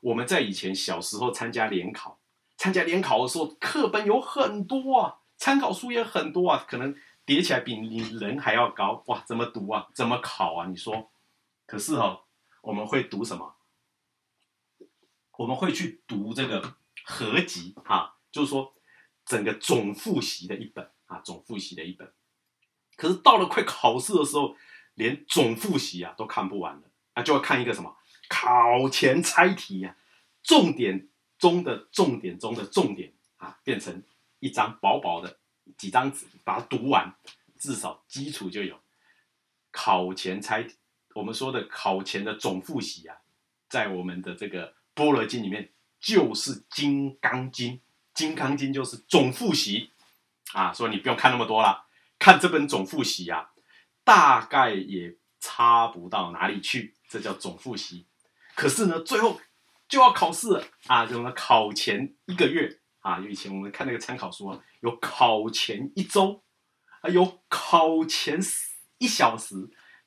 我们在以前小时候参加联考，参加联考的时候，课本有很多啊，参考书也很多啊，可能叠起来比你人还要高哇！怎么读啊？怎么考啊？你说？可是哦，我们会读什么？我们会去读这个合集啊，就是说整个总复习的一本啊，总复习的一本。可是到了快考试的时候，连总复习啊都看不完了啊，就要看一个什么？考前猜题呀，重点中的重点中的重点啊，变成一张薄薄的几张纸，把它读完，至少基础就有。考前猜题，我们说的考前的总复习啊，在我们的这个菠萝经里面就是《金刚经》，《金刚经》就是总复习啊，所以你不用看那么多了，看这本总复习啊，大概也差不到哪里去，这叫总复习。可是呢，最后就要考试啊！就么考前一个月啊，以前我们看那个参考书啊，有考前一周，啊，有考前一小时，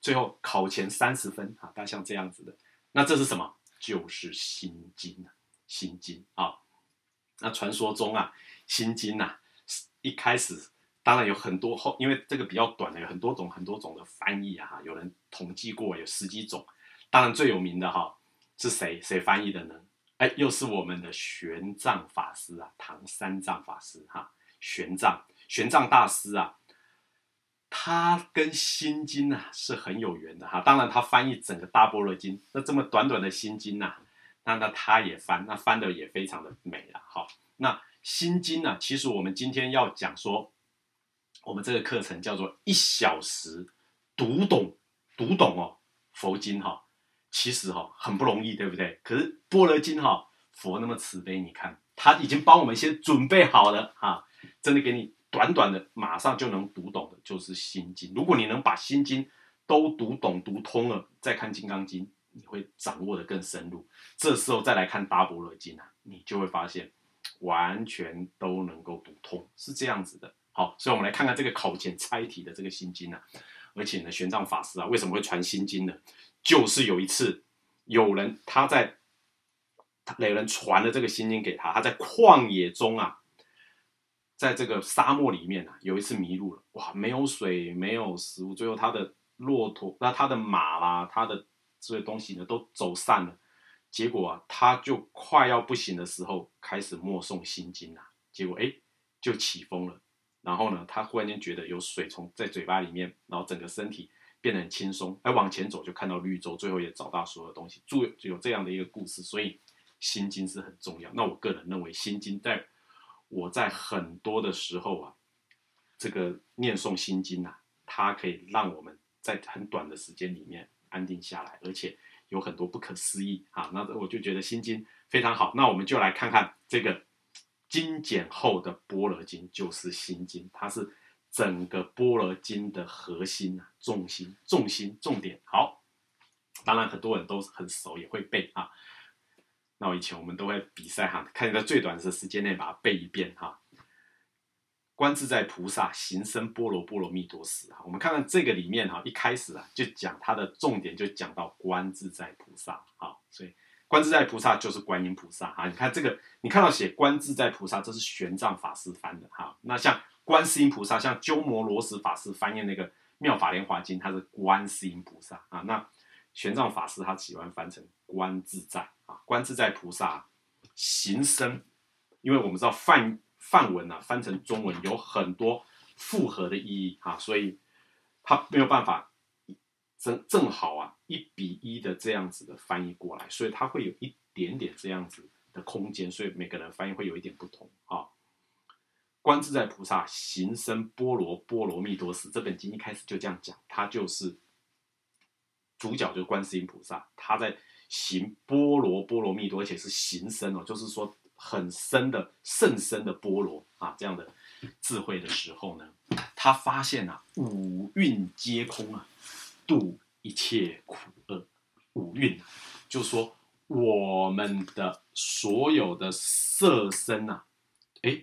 最后考前三十分啊，大概像这样子的。那这是什么？就是心经，心经啊。那传说中啊，心经呐，一开始当然有很多后，因为这个比较短的，有很多种很多种的翻译啊，有人统计过有十几种，当然最有名的哈。是谁谁翻译的呢？哎，又是我们的玄奘法师啊，唐三藏法师哈，玄奘玄奘大师啊，他跟心经啊是很有缘的哈。当然，他翻译整个大般若经，那这么短短的心经呐，那那他也翻，那翻的也非常的美了。好，那心经呢，其实我们今天要讲说，我们这个课程叫做一小时读懂读懂哦佛经哈。其实哈很不容易，对不对？可是般若经哈佛那么慈悲，你看他已经帮我们先准备好了哈，真的给你短短的马上就能读懂的，就是心经。如果你能把心经都读懂读通了，再看金刚经，你会掌握的更深入。这时候再来看大般若经啊，你就会发现完全都能够读通，是这样子的。好，所以我们来看看这个考前猜题的这个心经啊，而且呢，玄奘法师啊为什么会传心经呢？就是有一次，有人他在他，有人传了这个心经给他，他在旷野中啊，在这个沙漠里面啊，有一次迷路了，哇，没有水，没有食物，最后他的骆驼、那他的马啦，他的这些东西呢都走散了，结果啊，他就快要不行的时候，开始默诵心经啊，结果哎，就起风了，然后呢，他忽然间觉得有水从在嘴巴里面，然后整个身体。变得很轻松，哎往前走就看到绿洲，最后也找到所有东西。注有这样的一个故事，所以心经是很重要。那我个人认为，心经在我在很多的时候啊，这个念诵心经啊，它可以让我们在很短的时间里面安定下来，而且有很多不可思议啊。那我就觉得心经非常好。那我们就来看看这个精简后的般若经，就是心经，它是。整个般若经的核心啊，重心、重心、重点。好，当然很多人都很熟，也会背啊。那我以前我们都会比赛哈，看你在最短的时间内把它背一遍哈。观自在菩萨行深般若波罗蜜多时啊，我们看看这个里面哈，一开始啊就讲它的重点就讲到观自在菩萨啊，所以观自在菩萨就是观音菩萨啊。你看这个，你看到写观自在菩萨，这是玄奘法师翻的哈。那像观世音菩萨，像鸠摩罗什法师翻译那个《妙法莲华经》，它是观世音菩萨啊。那玄奘法师他喜欢翻成观自在啊，观自在菩萨行深，因为我们知道梵。梵文啊，翻成中文有很多复合的意义啊，所以它没有办法正正好啊一比一的这样子的翻译过来，所以它会有一点点这样子的空间，所以每个人翻译会有一点不同啊。观自在菩萨行深波罗波罗蜜多时，这本经一开始就这样讲，他就是主角，就是观世音菩萨，他在行波罗波罗蜜多，而且是行深哦，就是说。很深的甚深的波罗啊，这样的智慧的时候呢，他发现啊，五蕴皆空啊，度一切苦厄。五蕴，就说我们的所有的色身啊，哎，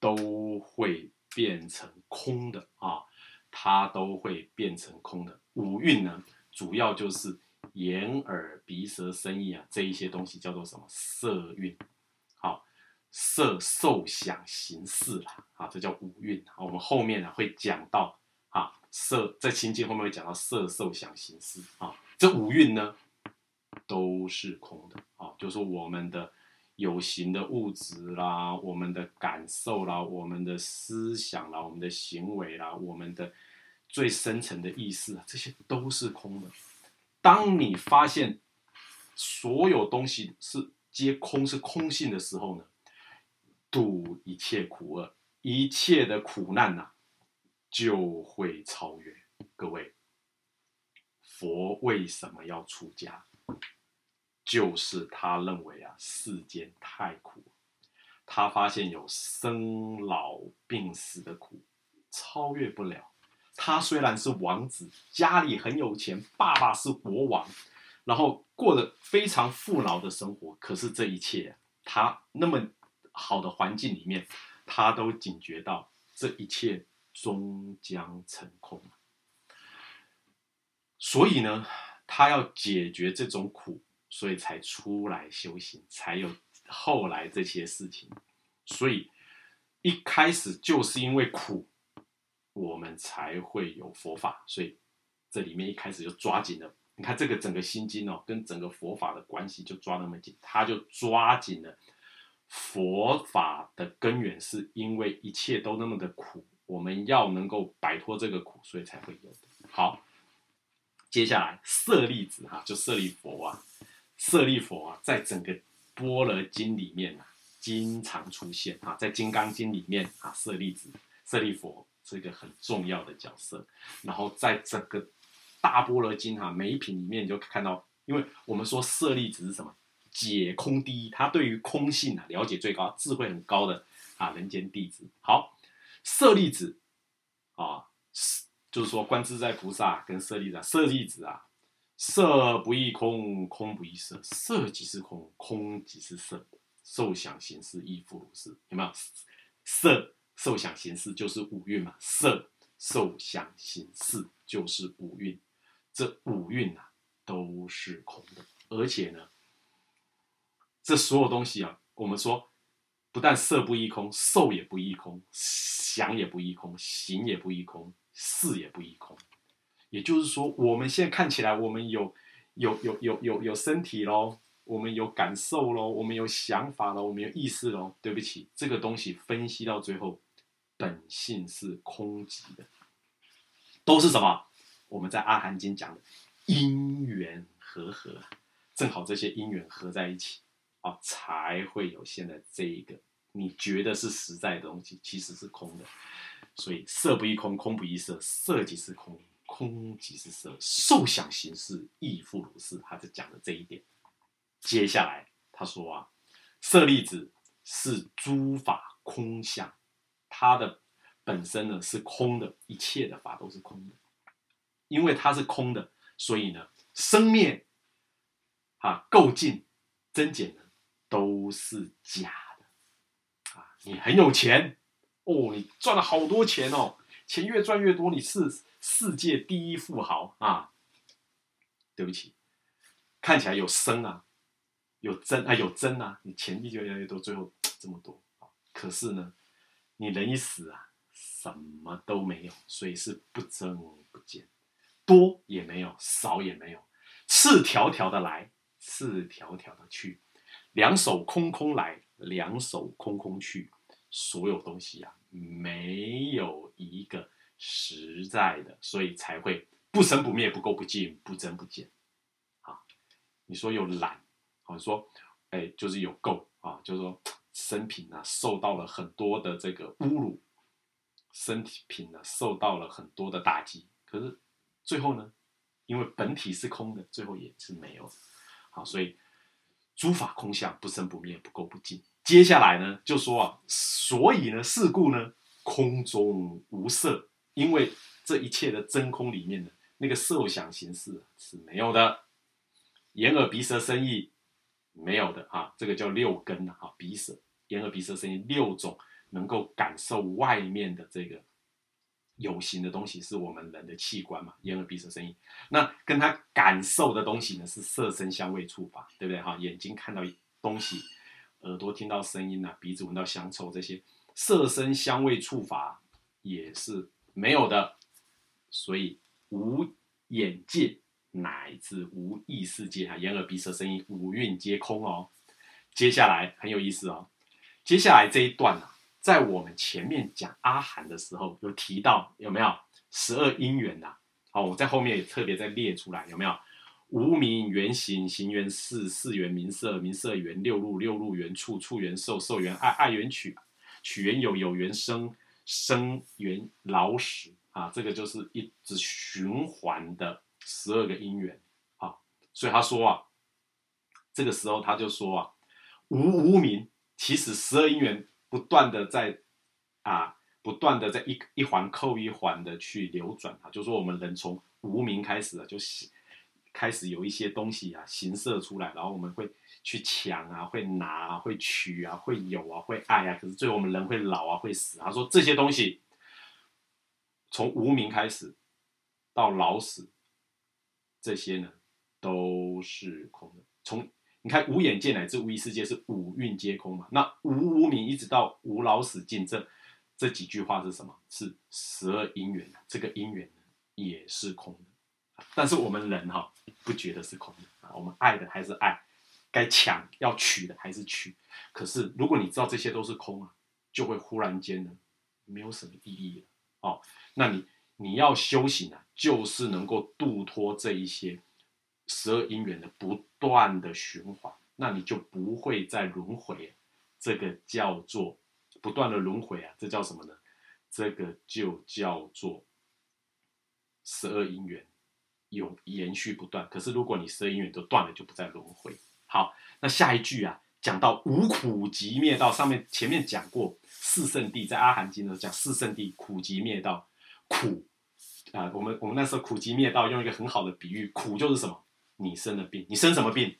都会变成空的啊，它都会变成空的。五蕴呢，主要就是眼耳鼻舌身意啊，这一些东西叫做什么色蕴。色受想行识啦，啊，这叫五蕴啊。我们后面呢会讲到啊，色在情境后面会讲到色受想行识啊，这五蕴呢都是空的啊，就是我们的有形的物质啦，我们的感受啦，我们的思想啦，我们的行为啦，我们的最深层的意识啊，这些都是空的。当你发现所有东西是皆空，是空性的时候呢？度一切苦厄，一切的苦难呐，就会超越。各位，佛为什么要出家？就是他认为啊，世间太苦，他发现有生老病死的苦，超越不了。他虽然是王子，家里很有钱，爸爸是国王，然后过得非常富饶的生活，可是这一切，他那么。好的环境里面，他都警觉到这一切终将成空，所以呢，他要解决这种苦，所以才出来修行，才有后来这些事情。所以一开始就是因为苦，我们才会有佛法。所以这里面一开始就抓紧了，你看这个整个心经哦，跟整个佛法的关系就抓那么紧，他就抓紧了。佛法的根源是因为一切都那么的苦，我们要能够摆脱这个苦，所以才会有的。好，接下来舍利子哈，就舍利佛啊，舍利佛啊，在整个般若经里面啊，经常出现啊，在金刚经里面啊，舍利子、舍利佛是一个很重要的角色。然后在整个大般若经哈，每一品里面你就看到，因为我们说舍利子是什么？解空第一，他对于空性啊了解最高，智慧很高的啊人间弟子。好，舍利子啊，就是说观自在菩萨跟舍利子，舍利子啊，色不异空，空不异色，色即是空，空即是色，受想行识亦复如是。有没有？色受想行识就是五蕴嘛，色受想行识就是五蕴，这五蕴啊都是空的，而且呢。这所有东西啊，我们说，不但色不异空，受也不异空，想也不异空，行也不异空，识也不异空。也就是说，我们现在看起来，我们有有有有有有身体喽，我们有感受喽，我们有想法喽，我们有意识喽。对不起，这个东西分析到最后，本性是空寂的，都是什么？我们在《阿含经》讲的因缘和合，正好这些因缘合在一起。才会有现在这一个你觉得是实在的东西，其实是空的。所以色不异空，空不异色，色即是空，空即是色，受想行识亦复如是。他是讲的这一点。接下来他说啊，舍利子是诸法空相，它的本身呢是空的，一切的法都是空的。因为它是空的，所以呢生灭啊构进增减呢。都是假的。啊！你很有钱。哦，你赚了好多钱哦，钱越赚越多，你是世界第一富豪。啊！对不起，看起来有生啊，有增啊，有增啊，你钱币就越来越多，最后这么多。可是呢，你人一死啊，什么都没有，所以是不增不减，多也没有，少也没有，赤条条的来，赤条条的去，两手空空来，两手空空去，所有东西啊，没有一个实在的，所以才会。不生不灭，不垢不净，不增不减，啊，你说有懒，啊，说，哎，就是有垢啊，就是说，生品呢受到了很多的这个侮辱，身体品呢受到了很多的打击，可是最后呢，因为本体是空的，最后也是没有，好，所以诸法空相，不生不灭，不垢不净。接下来呢，就说啊，所以呢，事故呢，空中无色，因为这一切的真空里面呢。那个受想行识是没有的，眼耳鼻舌身意没有的啊，这个叫六根啊，鼻舌、眼耳鼻舌身意六种能够感受外面的这个有形的东西，是我们人的器官嘛，眼耳鼻舌身意。那跟他感受的东西呢，是色声香味触法，对不对哈？眼睛看到东西，耳朵听到声音呐，鼻子闻到香臭，这些色声香味触法也是没有的，所以。无眼界乃至无意识界啊，眼耳鼻舌身意五蕴皆空哦。接下来很有意思哦，接下来这一段啊，在我们前面讲阿含的时候有提到有没有十二因缘呐？好，我在后面也特别再列出来有没有？无名缘行，行缘四四缘名色，名色缘六路，六路缘处，处缘受，受缘爱，爱缘取，取缘有，有缘生，生缘老死。啊，这个就是一直循环的十二个因缘啊，所以他说啊，这个时候他就说啊，无无名，其实十二因缘不断的在啊，不断的在一一环扣一环的去流转啊，就说我们人从无名开始啊，就是开始有一些东西啊，形色出来，然后我们会去抢啊，会拿啊，会取啊，会有啊，会爱啊，可是最后我们人会老啊，会死。他说这些东西。从无名开始到老死，这些呢都是空的。从你看无眼界乃至无意世界是五蕴皆空嘛？那无无明一直到无老死尽这这几句话是什么？是十二因缘这个因缘也是空的。但是我们人哈不觉得是空的啊，我们爱的还是爱，该抢要取的还是取。可是如果你知道这些都是空啊，就会忽然间呢没有什么意义了。哦，那你你要修行啊，就是能够度脱这一些十二因缘的不断的循环，那你就不会再轮回。这个叫做不断的轮回啊，这叫什么呢？这个就叫做十二因缘有延续不断。可是如果你十二因缘都断了，就不再轮回。好，那下一句啊。讲到无苦集灭道，上面前面讲过四圣地，在阿含经呢讲四圣地苦集灭道，苦啊，我们我们那时候苦集灭道用一个很好的比喻，苦就是什么？你生的病，你生什么病？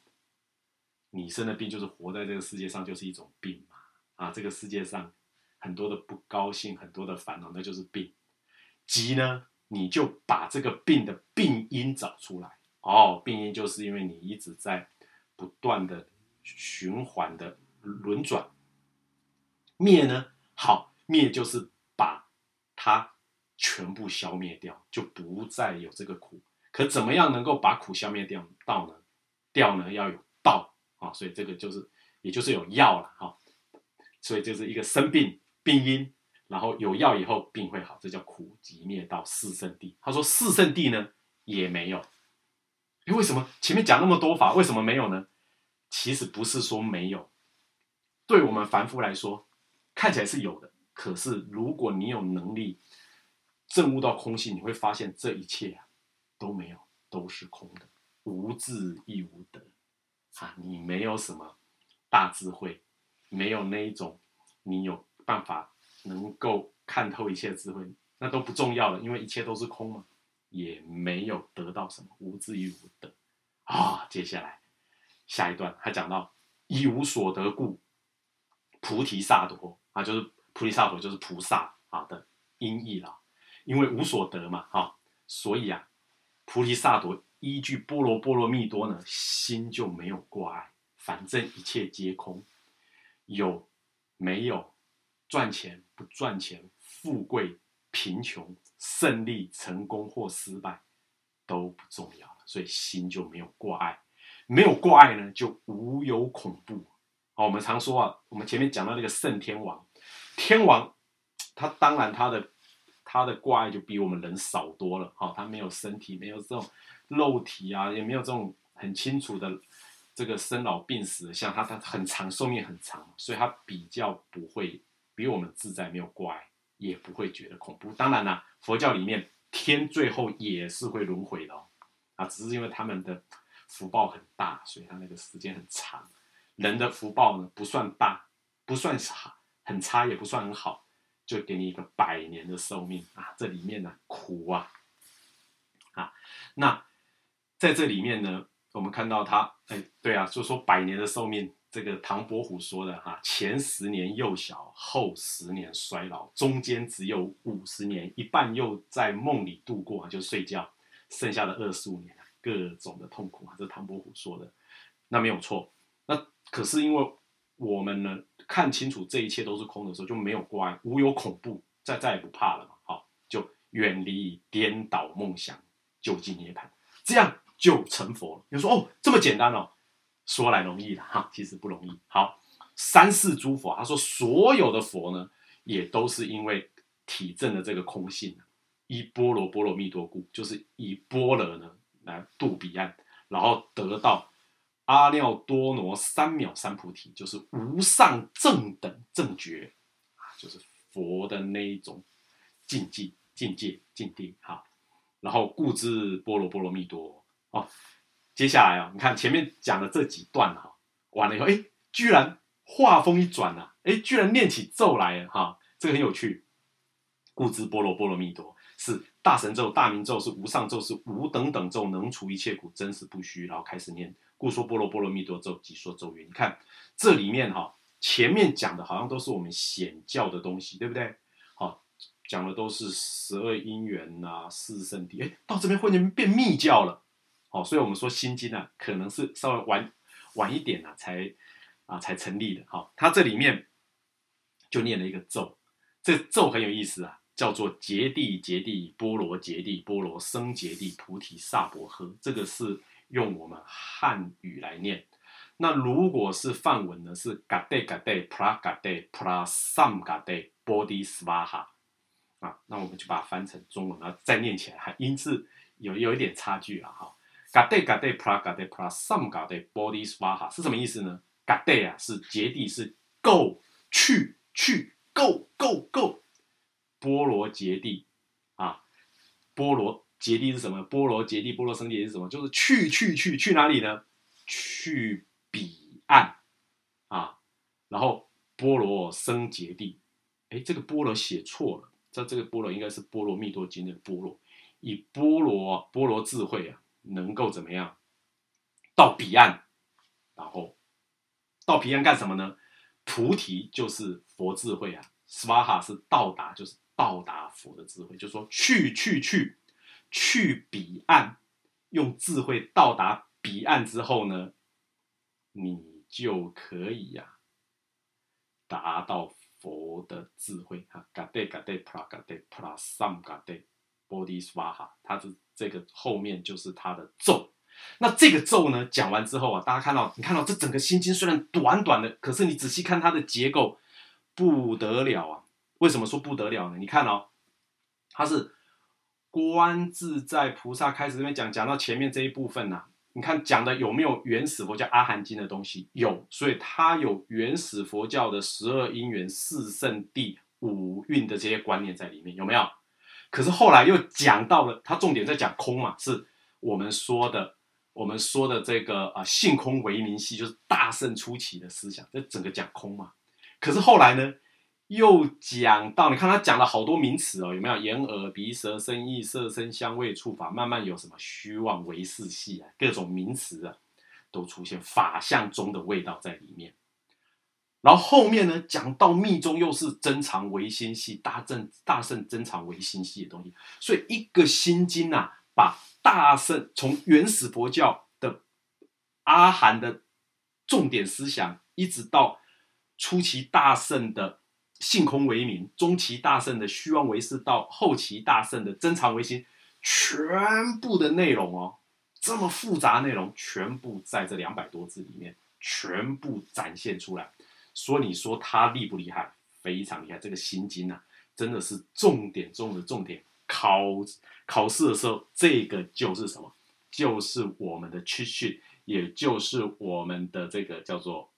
你生的病就是活在这个世界上就是一种病嘛，啊，这个世界上很多的不高兴，很多的烦恼，那就是病。急呢，你就把这个病的病因找出来，哦，病因就是因为你一直在不断的。循环的轮转，灭呢？好，灭就是把它全部消灭掉，就不再有这个苦。可怎么样能够把苦消灭掉？道呢？掉呢？要有道啊！所以这个就是，也就是有药了哈。所以就是一个生病病因，然后有药以后病会好，这叫苦集灭道四圣地。他说四圣地呢也没有，哎，为什么前面讲那么多法，为什么没有呢？其实不是说没有，对我们凡夫来说，看起来是有的。可是如果你有能力证悟到空性，你会发现这一切啊都没有，都是空的，无智亦无德啊！你没有什么大智慧，没有那一种你有办法能够看透一切智慧，那都不重要了，因为一切都是空嘛，也没有得到什么，无智亦无德啊！接下来。下一段，他讲到一无所得故，菩提萨埵啊，就是菩提萨埵就是菩萨啊的音译了，因为无所得嘛，哈，所以啊，菩提萨埵依据波罗波罗蜜多呢，心就没有挂碍，反正一切皆空，有没有赚钱不赚钱，富贵贫穷，胜利成功或失败都不重要了，所以心就没有挂碍，没有挂碍呢，就无有恐怖。哦，我们常说啊，我们前面讲到那个圣天王，天王他当然他的他的挂碍就比我们人少多了，哈，他没有身体，没有这种肉体啊，也没有这种很清楚的这个生老病死，像他他很长寿命很长，所以他比较不会比我们自在，没有挂碍，也不会觉得恐怖。当然啦，佛教里面天最后也是会轮回的哦，啊，只是因为他们的福报很大，所以他那个时间很长。人的福报呢不算大，不算差，很差也不算很好，就给你一个百年的寿命啊！这里面呢苦啊，啊，那在这里面呢，我们看到他，哎，对啊，就说百年的寿命，这个唐伯虎说的哈，前十年幼小，后十年衰老，中间只有五十年，一半又在梦里度过，就睡觉，剩下的二十五年各种的痛苦啊，这唐伯虎说的，那没有错。那可是因为我们呢看清楚这一切都是空的时候，就没有关无有恐怖，再再也不怕了嘛，好，就远离颠倒梦想，就近涅槃，这样就成佛了。你说哦，这么简单哦，说来容易了哈，其实不容易。好，三世诸佛，他说所有的佛呢，也都是因为体证的这个空性，以波罗波罗蜜多故，就是以波罗呢来渡彼岸，然后得到。阿耨多罗三藐三菩提，就是无上正等正觉啊，就是佛的那一种境界、境界、境地哈。然后故知波罗波罗蜜多哦。接下来啊，你看前面讲的这几段哈，完了以后，哎，居然话锋一转啊，哎，居然念起咒来了哈，这个很有趣。故知波罗波罗蜜多是大神咒、大明咒，是无上咒，是无等等咒，能除一切苦，真实不虚。然后开始念。故说波罗波罗蜜多咒，即说咒语。你看这里面哈，前面讲的好像都是我们显教的东西，对不对？好，讲的都是十二因缘呐，四圣谛。哎，到这边忽然变密教了。好，所以我们说心经啊，可能是稍微晚晚一点啊，才啊才成立的。好，它这里面就念了一个咒，这咒很有意思啊，叫做揭谛揭谛波罗揭谛波罗僧揭谛菩提萨婆诃。这个是。用我们汉语来念，那如果是梵文呢？是 gade gade pra gade pra sam gade body swaha 啊，那我们就把它翻成中文，然后再念起来，音字有有一点差距了哈。gade gade pra gade pra sam gade body swaha 是什么意思呢？gade 啊是结地是 go 去去 go go go 波罗结地啊，波罗。结地是什么？波罗结地，波罗僧地是什么？就是去去去去哪里呢？去彼岸啊！然后波罗僧结地，哎，这个波罗写错了，这这个波罗应该是波罗蜜多经的波罗，以波罗波罗智慧啊，能够怎么样到彼岸？然后到彼岸干什么呢？菩提就是佛智慧啊，斯瓦哈是到达，就是到达佛的智慧，就说去去。去去彼岸，用智慧到达彼岸之后呢，你就可以呀，达到佛的智慧哈。嘎德嘎德普拉嘎德普拉萨嘎德波迪斯瓦哈，它是这个后面就是它的咒。那这个咒呢，讲完之后啊，大家看到，你看到这整个心经虽然短短的，可是你仔细看它的结构，不得了啊！为什么说不得了呢？你看哦，它是。观自在菩萨开始这边讲，讲到前面这一部分呐，你看讲的有没有原始佛教阿含经的东西？有，所以它有原始佛教的十二因缘、四圣谛、五蕴的这些观念在里面，有没有？可是后来又讲到了，它重点在讲空嘛，是我们说的，我们说的这个啊，性空为明系，就是大圣初期的思想，这整个讲空嘛。可是后来呢？又讲到，你看他讲了好多名词哦，有没有眼耳鼻舌身意色声香味触法，慢慢有什么虚妄唯识系啊，各种名词啊都出现，法相中的味道在里面。然后后面呢，讲到密宗又是真常唯心系，大正大圣真常唯心系的东西。所以一个心经啊，把大圣从原始佛教的阿含的重点思想，一直到初期大圣的性空为名，中期大圣的虚妄为事，到后期大圣的真常为心，全部的内容哦，这么复杂内容，全部在这两百多字里面，全部展现出来。说你说他厉不厉害？非常厉害！这个心经啊，真的是重点中的重点。考考试的时候，这个就是什么？就是我们的 cheat sheet，也就是我们的这个叫做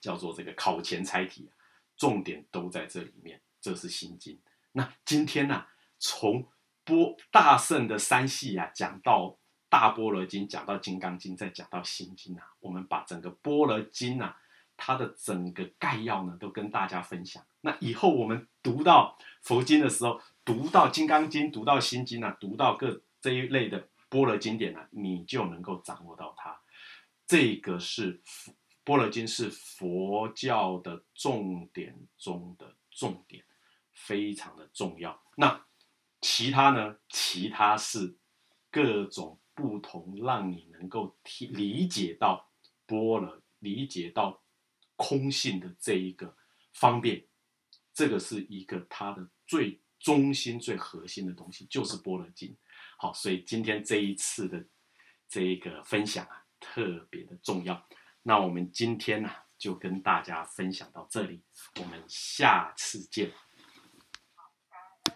叫做这个考前猜题，重点都在这里面。这是心经。那今天呢，从波大圣的三系啊，讲到大波罗经，讲到金刚经，再讲到心经啊，我们把整个波罗经啊。它的整个概要呢，都跟大家分享。那以后我们读到佛经的时候，读到《金刚经》、读到《心经》啊，读到各这一类的波罗经典啊，你就能够掌握到它。这个是般若经是佛教的重点中的重点，非常的重要。那其他呢？其他是各种不同，让你能够理理解到般若，理解到。空性的这一个方便，这个是一个它的最中心、最核心的东西，就是般若经。好，所以今天这一次的这一个分享啊，特别的重要。那我们今天呢，就跟大家分享到这里，我们下次见。